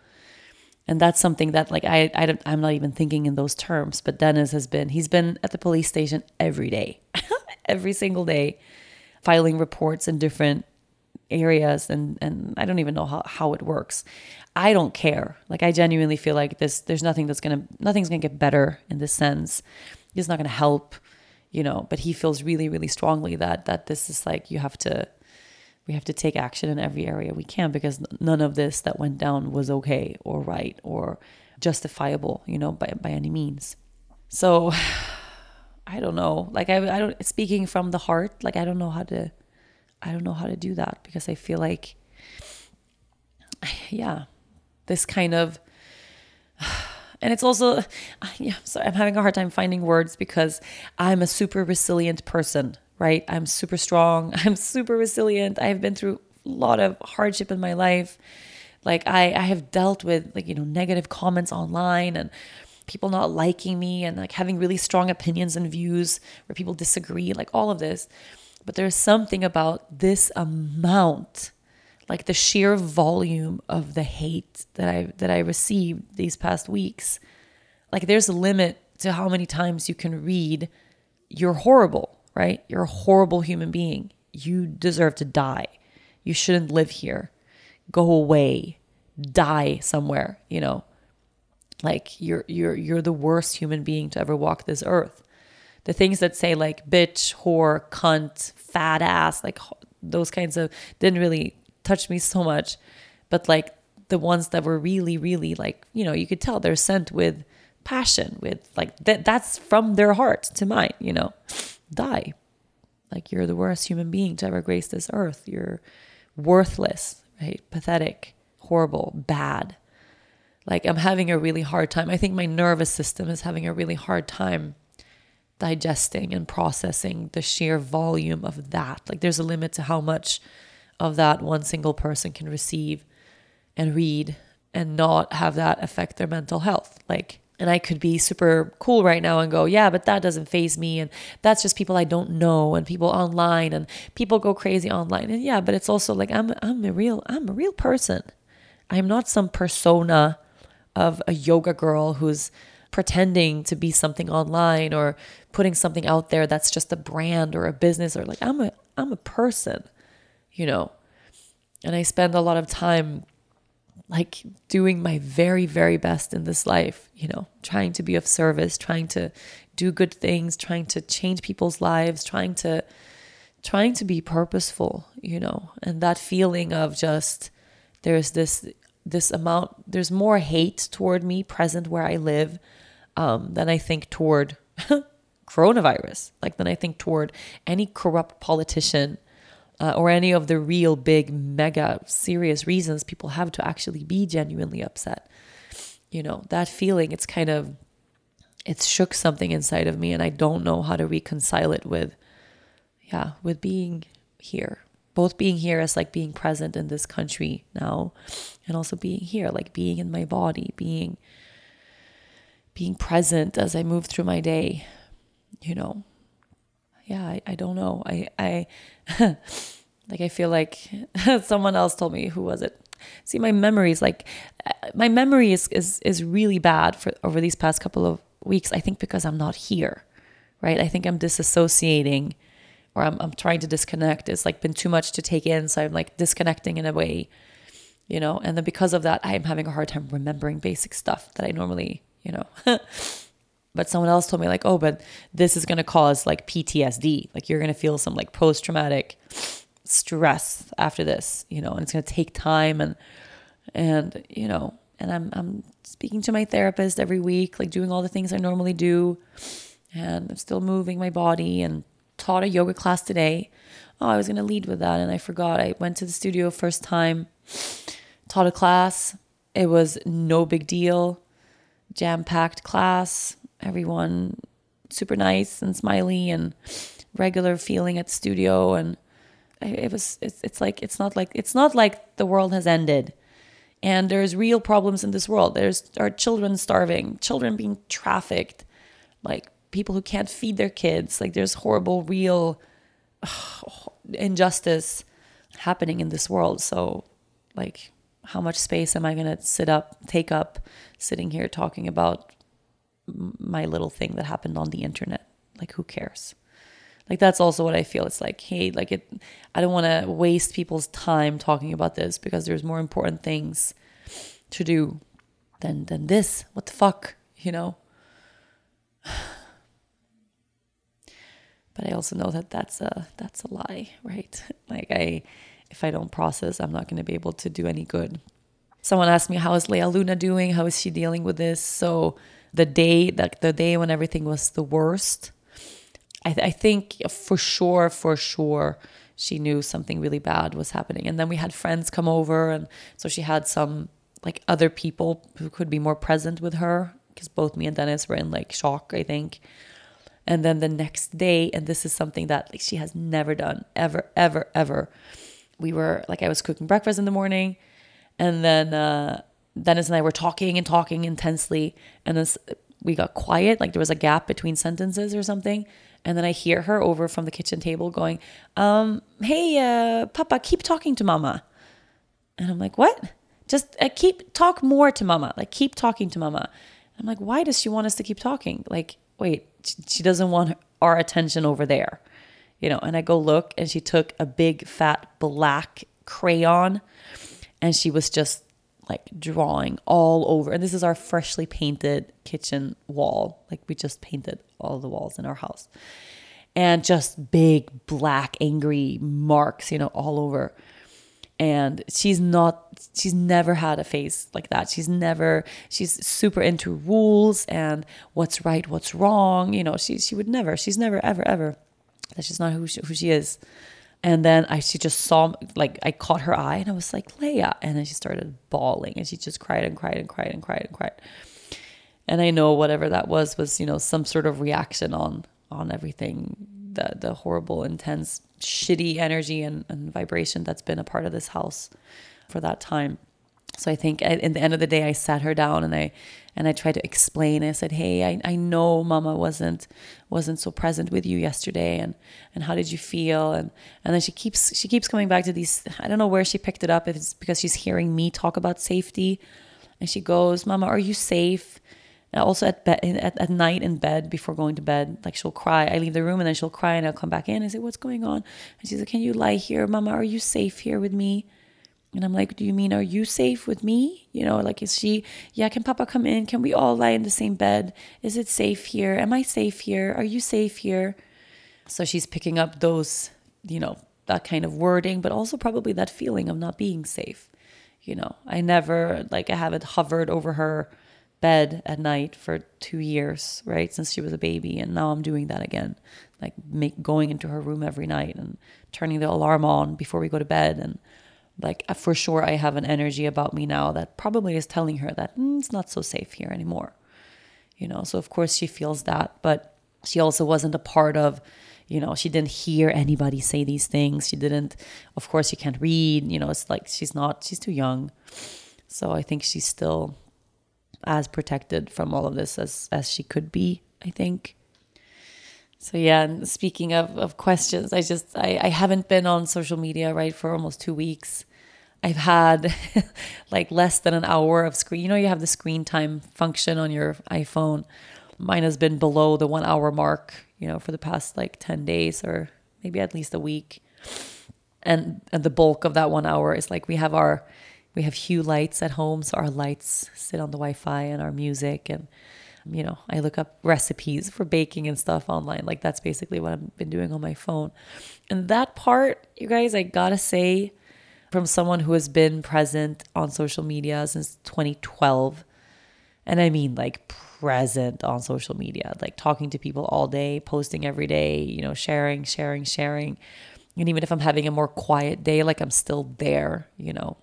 S1: and that's something that like I, I I'm not even thinking in those terms. But Dennis has been he's been at the police station every day, every single day, filing reports in different areas, and and I don't even know how how it works. I don't care. Like I genuinely feel like this. There's nothing that's gonna nothing's gonna get better in this sense. It's not gonna help, you know. But he feels really really strongly that that this is like you have to we have to take action in every area we can because none of this that went down was okay or right or justifiable, you know, by, by any means. So I don't know. Like I, I don't speaking from the heart, like I don't know how to I don't know how to do that because I feel like yeah, this kind of and it's also yeah, sorry, I'm having a hard time finding words because I'm a super resilient person right? I'm super strong. I'm super resilient. I've been through a lot of hardship in my life. Like I, I have dealt with like, you know, negative comments online and people not liking me and like having really strong opinions and views where people disagree, like all of this. But there's something about this amount, like the sheer volume of the hate that I that I received these past weeks. Like there's a limit to how many times you can read you're horrible right? You're a horrible human being. You deserve to die. You shouldn't live here. Go away. Die somewhere, you know. Like you're you're you're the worst human being to ever walk this earth. The things that say like bitch, whore, cunt, fat ass, like those kinds of didn't really touch me so much, but like the ones that were really really like, you know, you could tell they're sent with passion with like that that's from their heart to mine, you know die. Like you're the worst human being to ever grace this earth. You're worthless, right? Pathetic, horrible, bad. Like I'm having a really hard time. I think my nervous system is having a really hard time digesting and processing the sheer volume of that. Like there's a limit to how much of that one single person can receive and read and not have that affect their mental health. Like and I could be super cool right now and go, yeah, but that doesn't faze me. And that's just people I don't know and people online and people go crazy online. And yeah, but it's also like I'm I'm a real I'm a real person. I'm not some persona of a yoga girl who's pretending to be something online or putting something out there that's just a brand or a business or like I'm a I'm a person, you know. And I spend a lot of time like doing my very, very best in this life, you know, trying to be of service, trying to do good things, trying to change people's lives, trying to trying to be purposeful, you know, and that feeling of just there's this this amount there's more hate toward me present where I live um, than I think toward coronavirus, like than I think toward any corrupt politician uh, or any of the real big, mega, serious reasons people have to actually be genuinely upset. You know, that feeling, it's kind of, it's shook something inside of me, and I don't know how to reconcile it with, yeah, with being here. Both being here as like being present in this country now, and also being here, like being in my body, being being present as I move through my day, you know, yeah, I, I don't know. I, I, like, I feel like someone else told me, who was it? See, my memory is like, uh, my memory is, is, is really bad for over these past couple of weeks. I think because I'm not here, right? I think I'm disassociating or I'm, I'm trying to disconnect. It's like been too much to take in. So I'm like disconnecting in a way, you know, and then because of that, I'm having a hard time remembering basic stuff that I normally, you know. but someone else told me like, "Oh, but this is going to cause like PTSD. Like you're going to feel some like post-traumatic stress after this, you know, and it's going to take time and and you know, and I'm I'm speaking to my therapist every week, like doing all the things I normally do, and I'm still moving my body and taught a yoga class today. Oh, I was going to lead with that and I forgot. I went to the studio first time, taught a class. It was no big deal. Jam-packed class. Everyone super nice and smiley and regular feeling at the studio. And it was it's, it's like it's not like it's not like the world has ended. And there's real problems in this world. There's our children starving children being trafficked like people who can't feed their kids. Like there's horrible real injustice happening in this world. So like how much space am i going to sit up take up sitting here talking about my little thing that happened on the internet? Like who cares? Like that's also what i feel. It's like hey like it i don't want to waste people's time talking about this because there's more important things to do than than this. What the fuck you know? But i also know that that's a that's a lie right? Like i if i don't process i'm not going to be able to do any good someone asked me how is Lea Luna doing how is she dealing with this so the day like the day when everything was the worst I, th- I think for sure, for sure, she knew something really bad was happening. And then we had friends come over, and so she had some like other people who could be more present with her because both me and Dennis were in like shock, I think. And then the next day, and this is something that like she has never done ever, ever, ever. We were like I was cooking breakfast in the morning, and then uh, Dennis and I were talking and talking intensely, and then we got quiet, like there was a gap between sentences or something. And then I hear her over from the kitchen table going, um, Hey, uh, Papa, keep talking to Mama. And I'm like, What? Just uh, keep talk more to Mama. Like, keep talking to Mama. I'm like, Why does she want us to keep talking? Like, wait, she doesn't want our attention over there. You know, and I go look and she took a big fat black crayon and she was just like drawing all over. And this is our freshly painted kitchen wall. Like we just painted all the walls in our house. And just big black angry marks, you know, all over. And she's not she's never had a face like that. She's never she's super into rules and what's right, what's wrong, you know, she she would never. She's never ever ever that's just not who she, who she is. And then I she just saw like I caught her eye and I was like Lea, and then she started bawling and she just cried and cried and cried and cried and cried. And I know whatever that was was you know some sort of reaction on on everything the the horrible intense shitty energy and, and vibration that's been a part of this house for that time. So I think at the end of the day, I sat her down and I and I tried to explain. I said, "Hey, I, I know Mama wasn't wasn't so present with you yesterday, and and how did you feel?" And and then she keeps she keeps coming back to these. I don't know where she picked it up. If it's because she's hearing me talk about safety, and she goes, "Mama, are you safe?" And also at bed at, at night in bed before going to bed, like she'll cry. I leave the room and then she'll cry, and I'll come back in. and say, "What's going on?" And she's like, "Can you lie here, Mama? Are you safe here with me?" And I'm like, Do you mean, are you safe with me? You know, like, is she, yeah, can Papa come in? Can we all lie in the same bed? Is it safe here? Am I safe here? Are you safe here? So she's picking up those, you know, that kind of wording, but also probably that feeling of not being safe. You know, I never, like, I haven't hovered over her bed at night for two years, right? Since she was a baby. And now I'm doing that again, like, make, going into her room every night and turning the alarm on before we go to bed and, like uh, for sure i have an energy about me now that probably is telling her that mm, it's not so safe here anymore. You know so of course she feels that but she also wasn't a part of you know she didn't hear anybody say these things. She didn't of course she can't read you know it's like she's not she's too young. So i think she's still as protected from all of this as as she could be i think. So yeah, and speaking of, of questions, I just I, I haven't been on social media right for almost two weeks. I've had like less than an hour of screen. You know, you have the screen time function on your iPhone. Mine has been below the one hour mark, you know, for the past like 10 days or maybe at least a week. And, and the bulk of that one hour is like we have our We have Hue lights at home, so our lights sit on the Wi Fi and our music. And, you know, I look up recipes for baking and stuff online. Like, that's basically what I've been doing on my phone. And that part, you guys, I gotta say, from someone who has been present on social media since 2012, and I mean like present on social media, like talking to people all day, posting every day, you know, sharing, sharing, sharing. And even if I'm having a more quiet day, like I'm still there, you know,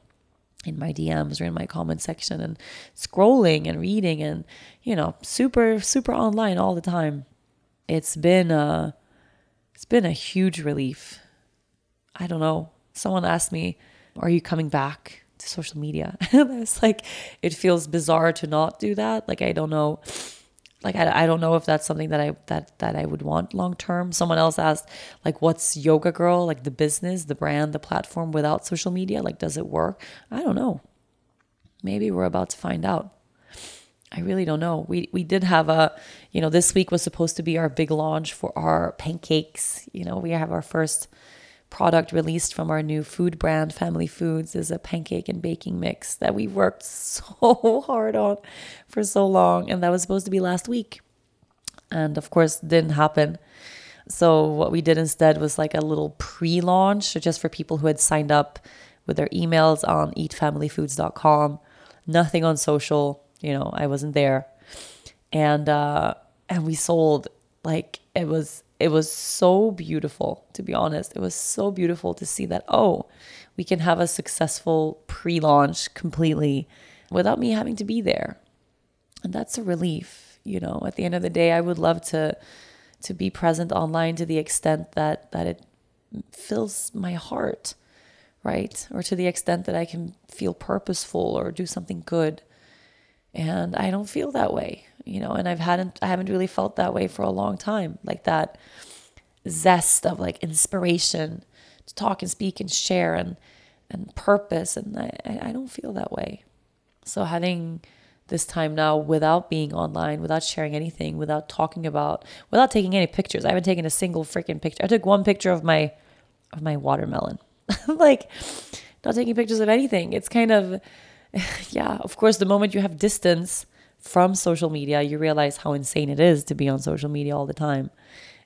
S1: in my DMs or in my comment section and scrolling and reading and, you know, super, super online all the time. It's been a, it's been a huge relief. I don't know. Someone asked me, Are you coming back to social media? and I was like, It feels bizarre to not do that. Like, I don't know like I, I don't know if that's something that I that that I would want long term. Someone else asked like what's Yoga Girl like the business, the brand, the platform without social media? Like does it work? I don't know. Maybe we're about to find out. I really don't know. We we did have a, you know, this week was supposed to be our big launch for our pancakes. You know, we have our first product released from our new food brand, Family Foods, is a pancake and baking mix that we worked so hard on for so long. And that was supposed to be last week. And of course, didn't happen. So, what we did instead was like a little pre launch just for people who had signed up with their emails on eatfamilyfoods.com. Nothing on social, you know, I wasn't there. And, uh, and we sold like it was it was so beautiful, to be honest. It was so beautiful to see that, oh, we can have a successful pre launch completely without me having to be there. And that's a relief. You know, at the end of the day, I would love to to be present online to the extent that that it fills my heart, right? Or to the extent that I can feel purposeful or do something good. And I don't feel that way you know, and I've hadn't I haven't really felt that way for a long time. Like that zest of like inspiration to talk and speak and share and and purpose and I, I don't feel that way. So having this time now without being online, without sharing anything, without talking about, without taking any pictures. I haven't taken a single freaking picture. I took one picture of my of my watermelon. like not taking pictures of anything. It's kind of yeah, of course the moment you have distance from social media, you realize how insane it is to be on social media all the time.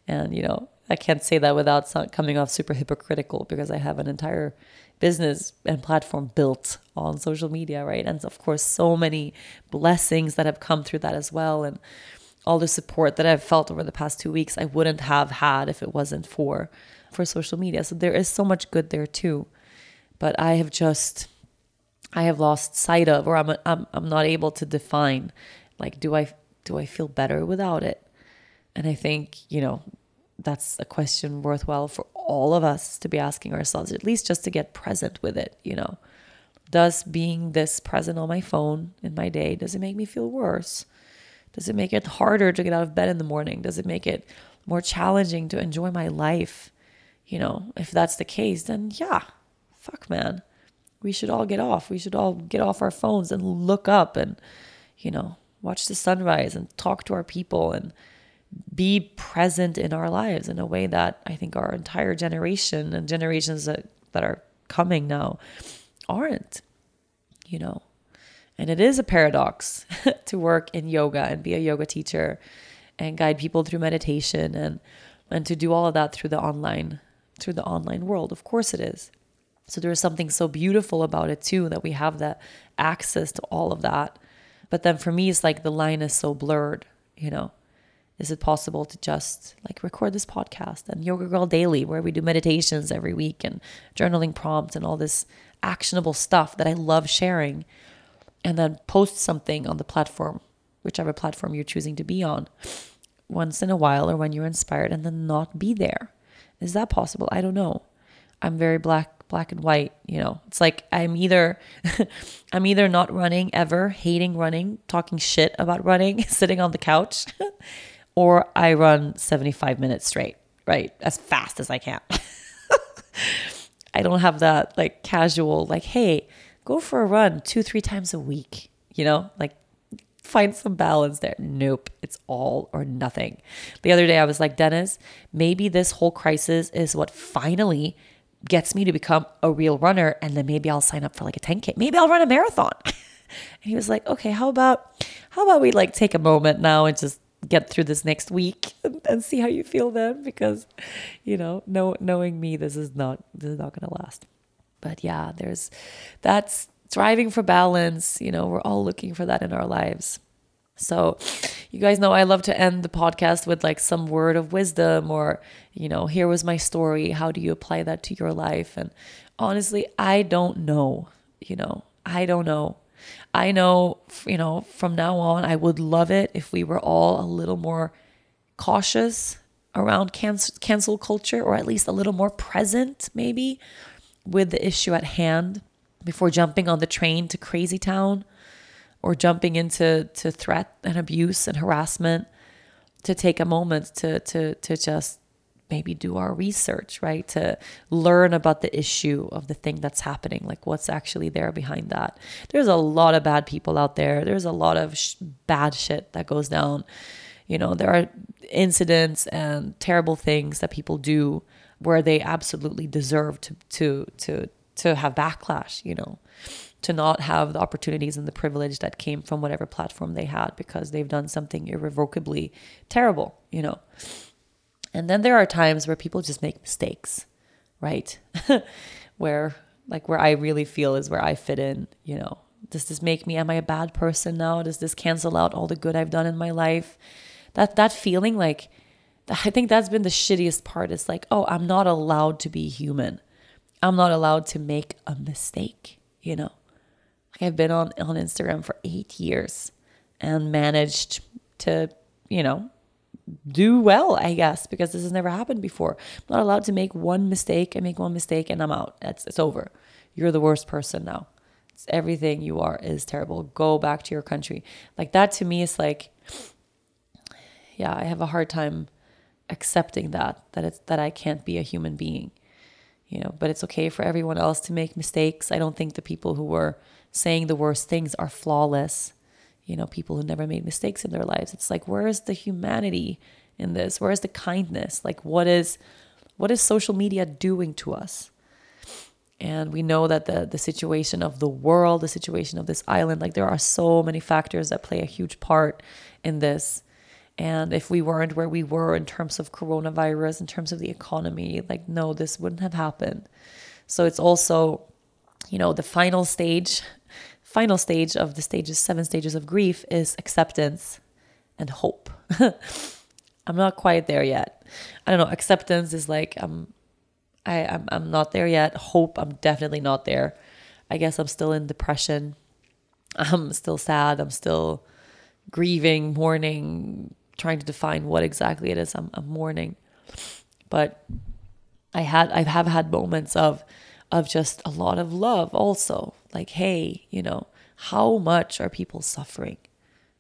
S1: And, you know, I can't say that without coming off super hypocritical because I have an entire business and platform built on social media, right? And of course, so many blessings that have come through that as well. And all the support that I've felt over the past two weeks, I wouldn't have had if it wasn't for for social media. So there is so much good there too. But I have just I have lost sight of, or I'm, I'm, I'm not able to define, like, do I, do I feel better without it? And I think, you know, that's a question worthwhile for all of us to be asking ourselves, at least just to get present with it, you know. Does being this present on my phone in my day, does it make me feel worse? Does it make it harder to get out of bed in the morning? Does it make it more challenging to enjoy my life? You know, if that's the case, then yeah, fuck, man we should all get off. We should all get off our phones and look up and, you know, watch the sunrise and talk to our people and be present in our lives in a way that I think our entire generation and generations that, that are coming now aren't, you know. And it is a paradox to work in yoga and be a yoga teacher and guide people through meditation and and to do all of that through the online through the online world. Of course it is. So there's something so beautiful about it too that we have that access to all of that. But then for me, it's like the line is so blurred, you know. Is it possible to just like record this podcast and Yoga Girl Daily, where we do meditations every week and journaling prompts and all this actionable stuff that I love sharing, and then post something on the platform, whichever platform you're choosing to be on, once in a while or when you're inspired, and then not be there? Is that possible? I don't know. I'm very black black and white you know it's like i'm either i'm either not running ever hating running talking shit about running sitting on the couch or i run 75 minutes straight right as fast as i can i don't have that like casual like hey go for a run two three times a week you know like find some balance there. Nope, it's all or nothing. The other day I was like, Dennis, maybe this whole crisis is what finally gets me to become a real runner and then maybe I'll sign up for like a 10k. Maybe I'll run a marathon. and he was like, "Okay, how about how about we like take a moment now and just get through this next week and, and see how you feel then because you know, know knowing me this is not this is not going to last." But yeah, there's that's striving for balance, you know, we're all looking for that in our lives. So, you guys know I love to end the podcast with like some word of wisdom or, you know, here was my story. How do you apply that to your life? And honestly, I don't know, you know, I don't know. I know, you know, from now on, I would love it if we were all a little more cautious around cancel, cancel culture or at least a little more present, maybe, with the issue at hand before jumping on the train to crazy town or jumping into to threat and abuse and harassment to take a moment to to to just maybe do our research right? To learn about the issue of the thing that's happening like what's actually there behind that. There's a lot of bad people out there. There's a lot of sh- bad shit that goes down. You know there are incidents and terrible things that people do where they absolutely deserve to to to to have backlash you know to not have the opportunities and the privilege that came from whatever platform they had because they've done something irrevocably terrible, you know. And then there are times where people just make mistakes, right? where like where I really feel is where I fit in, you know. Does this make me am I a bad person now? Does this cancel out all the good I've done in my life? That that feeling like I think that's been the shittiest part. It's like, oh, I'm not allowed to be human. I'm not allowed to make a mistake, you know. I've been on, on Instagram for eight years and managed to, you know, do well, I guess, because this has never happened before. I'm not allowed to make one mistake. I make one mistake and I'm out. It's, it's over. You're the worst person now. It's everything you are is terrible. Go back to your country. Like that to me is like, yeah, I have a hard time accepting that, that it's, that I can't be a human being, you know, but it's okay for everyone else to make mistakes. I don't think the people who were saying the worst things are flawless. You know, people who never made mistakes in their lives. It's like, where is the humanity in this? Where is the kindness? Like, what is what is social media doing to us? And we know that the the situation of the world, the situation of this island, like there are so many factors that play a huge part in this. And if we weren't where we were in terms of coronavirus, in terms of the economy, like no, this wouldn't have happened. So it's also, you know, the final stage final stage of the stages, seven stages of grief, is acceptance and hope. I'm not quite there yet. I don't know. Acceptance is like I'm, I, I'm, I'm not there yet. Hope, I'm definitely not there. I guess I'm still in depression. I'm still sad. I'm still grieving, mourning, trying to define what exactly it is I'm, I'm mourning. But I had, I have had moments of, of just a lot of love also like, hey, you know, how much are people suffering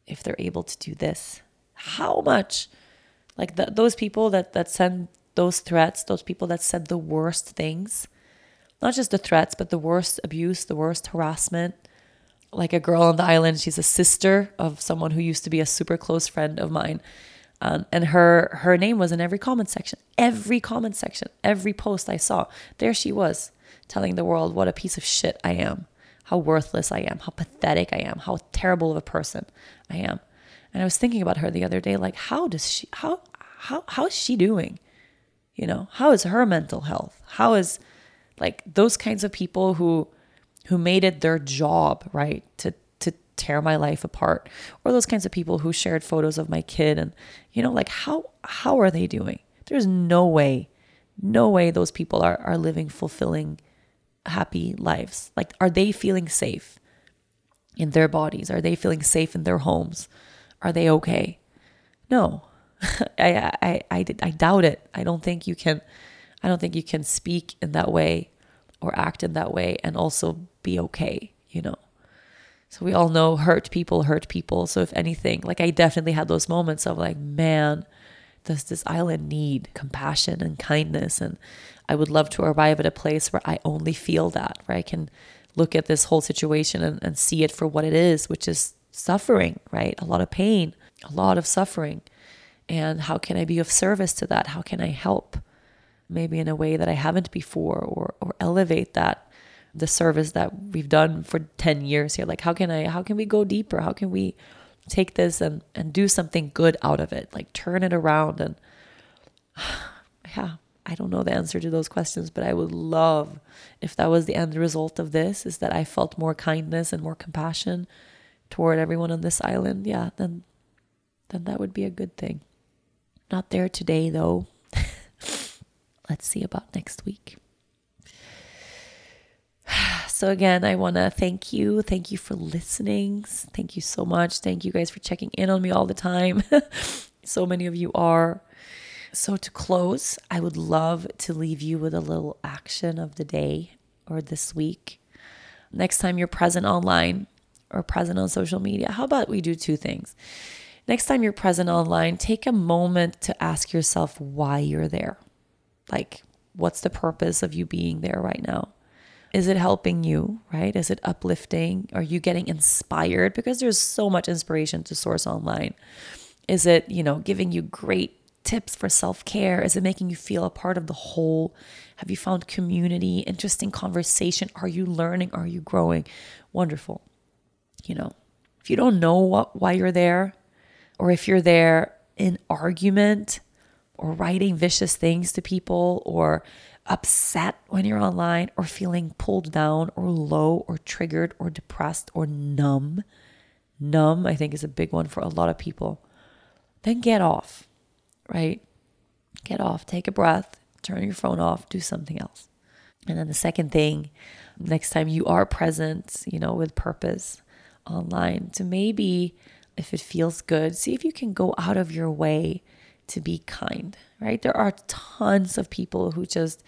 S1: if they're able to do this? How much? Like those people that, that send those threats, those people that said the worst things, not just the threats, but the worst abuse, the worst harassment. Like a girl on the island, she's a sister of someone who used to be a super close friend of mine. Um, and her her name was in every comment section, every comment section, every post I saw. There she was, telling the world what a piece of shit I am how worthless I am, how pathetic I am, how terrible of a person I am. And I was thinking about her the other day, like, how does she, how, how, how is she doing? You know, how is her mental health? How is like those kinds of people who, who made it their job, right, to, to tear my life apart, or those kinds of people who shared photos of my kid, and you know, like how, how are they doing? There's no way, no way those people are are living fulfilling happy lives? Like, are they feeling safe in their bodies? Are they feeling safe in their homes? Are they okay? No, I, I, I, I doubt it. I don't think you can, I don't think you can speak in that way or act in that way and also be okay, you know? So we all know hurt people hurt people. So if anything, like I definitely had those moments of like, man, does this island need compassion and kindness? And I would love to arrive at a place where I only feel that, where I can look at this whole situation and, and see it for what it is, which is suffering, right? A lot of pain, a lot of suffering. And how can I be of service to that? How can I help? maybe in a way that I haven't before or or elevate that the service that we've done for 10 years here like how can I how can we go deeper how can we take this and and do something good out of it like turn it around and yeah I don't know the answer to those questions but I would love if that was the end result of this is that I felt more kindness and more compassion toward everyone on this island. Yeah then then that would be a good thing. Not there today though. Let's see about next week. So, again, I want to thank you. Thank you for listening. Thank you so much. Thank you guys for checking in on me all the time. so many of you are. So, to close, I would love to leave you with a little action of the day or this week. Next time you're present online or present on social media, how about we do two things? Next time you're present online, take a moment to ask yourself why you're there. Like, what's the purpose of you being there right now? Is it helping you, right? Is it uplifting? Are you getting inspired? Because there's so much inspiration to source online. Is it, you know, giving you great tips for self care? Is it making you feel a part of the whole? Have you found community, interesting conversation? Are you learning? Are you growing? Wonderful. You know, if you don't know what, why you're there, or if you're there in argument, or writing vicious things to people or upset when you're online or feeling pulled down or low or triggered or depressed or numb. Numb, I think, is a big one for a lot of people. Then get off, right? Get off, take a breath, turn your phone off, do something else. And then the second thing, next time you are present, you know, with purpose online, to maybe, if it feels good, see if you can go out of your way to be kind, right? There are tons of people who just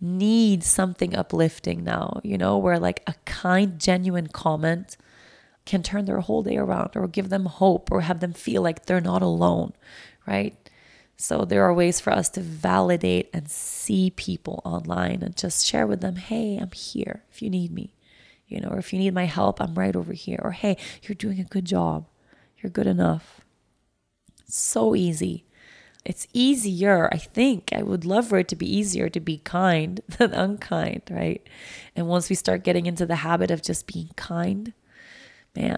S1: need something uplifting now, you know, where like a kind, genuine comment can turn their whole day around or give them hope or have them feel like they're not alone, right? So there are ways for us to validate and see people online and just share with them, hey, I'm here if you need me, you know, or if you need my help, I'm right over here. Or hey, you're doing a good job. You're good enough. so easy it's easier, I think. I would love for it to be easier to be kind than unkind, right? And once we start getting into the habit of just being kind, man,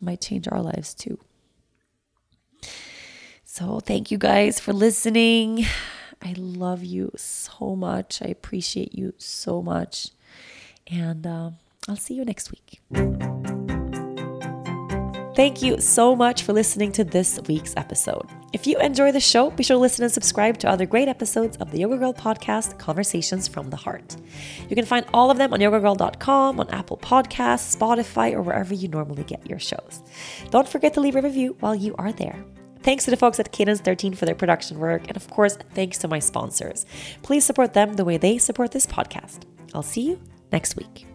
S1: might change our lives too. So, thank you guys for listening. I love you so much. I appreciate you so much. And uh, I'll see you next week. Thank you so much for listening to this week's episode. If you enjoy the show, be sure to listen and subscribe to other great episodes of the Yoga Girl podcast, Conversations from the Heart. You can find all of them on yogagirl.com, on Apple Podcasts, Spotify, or wherever you normally get your shows. Don't forget to leave a review while you are there. Thanks to the folks at Cadence 13 for their production work, and of course, thanks to my sponsors. Please support them the way they support this podcast. I'll see you next week.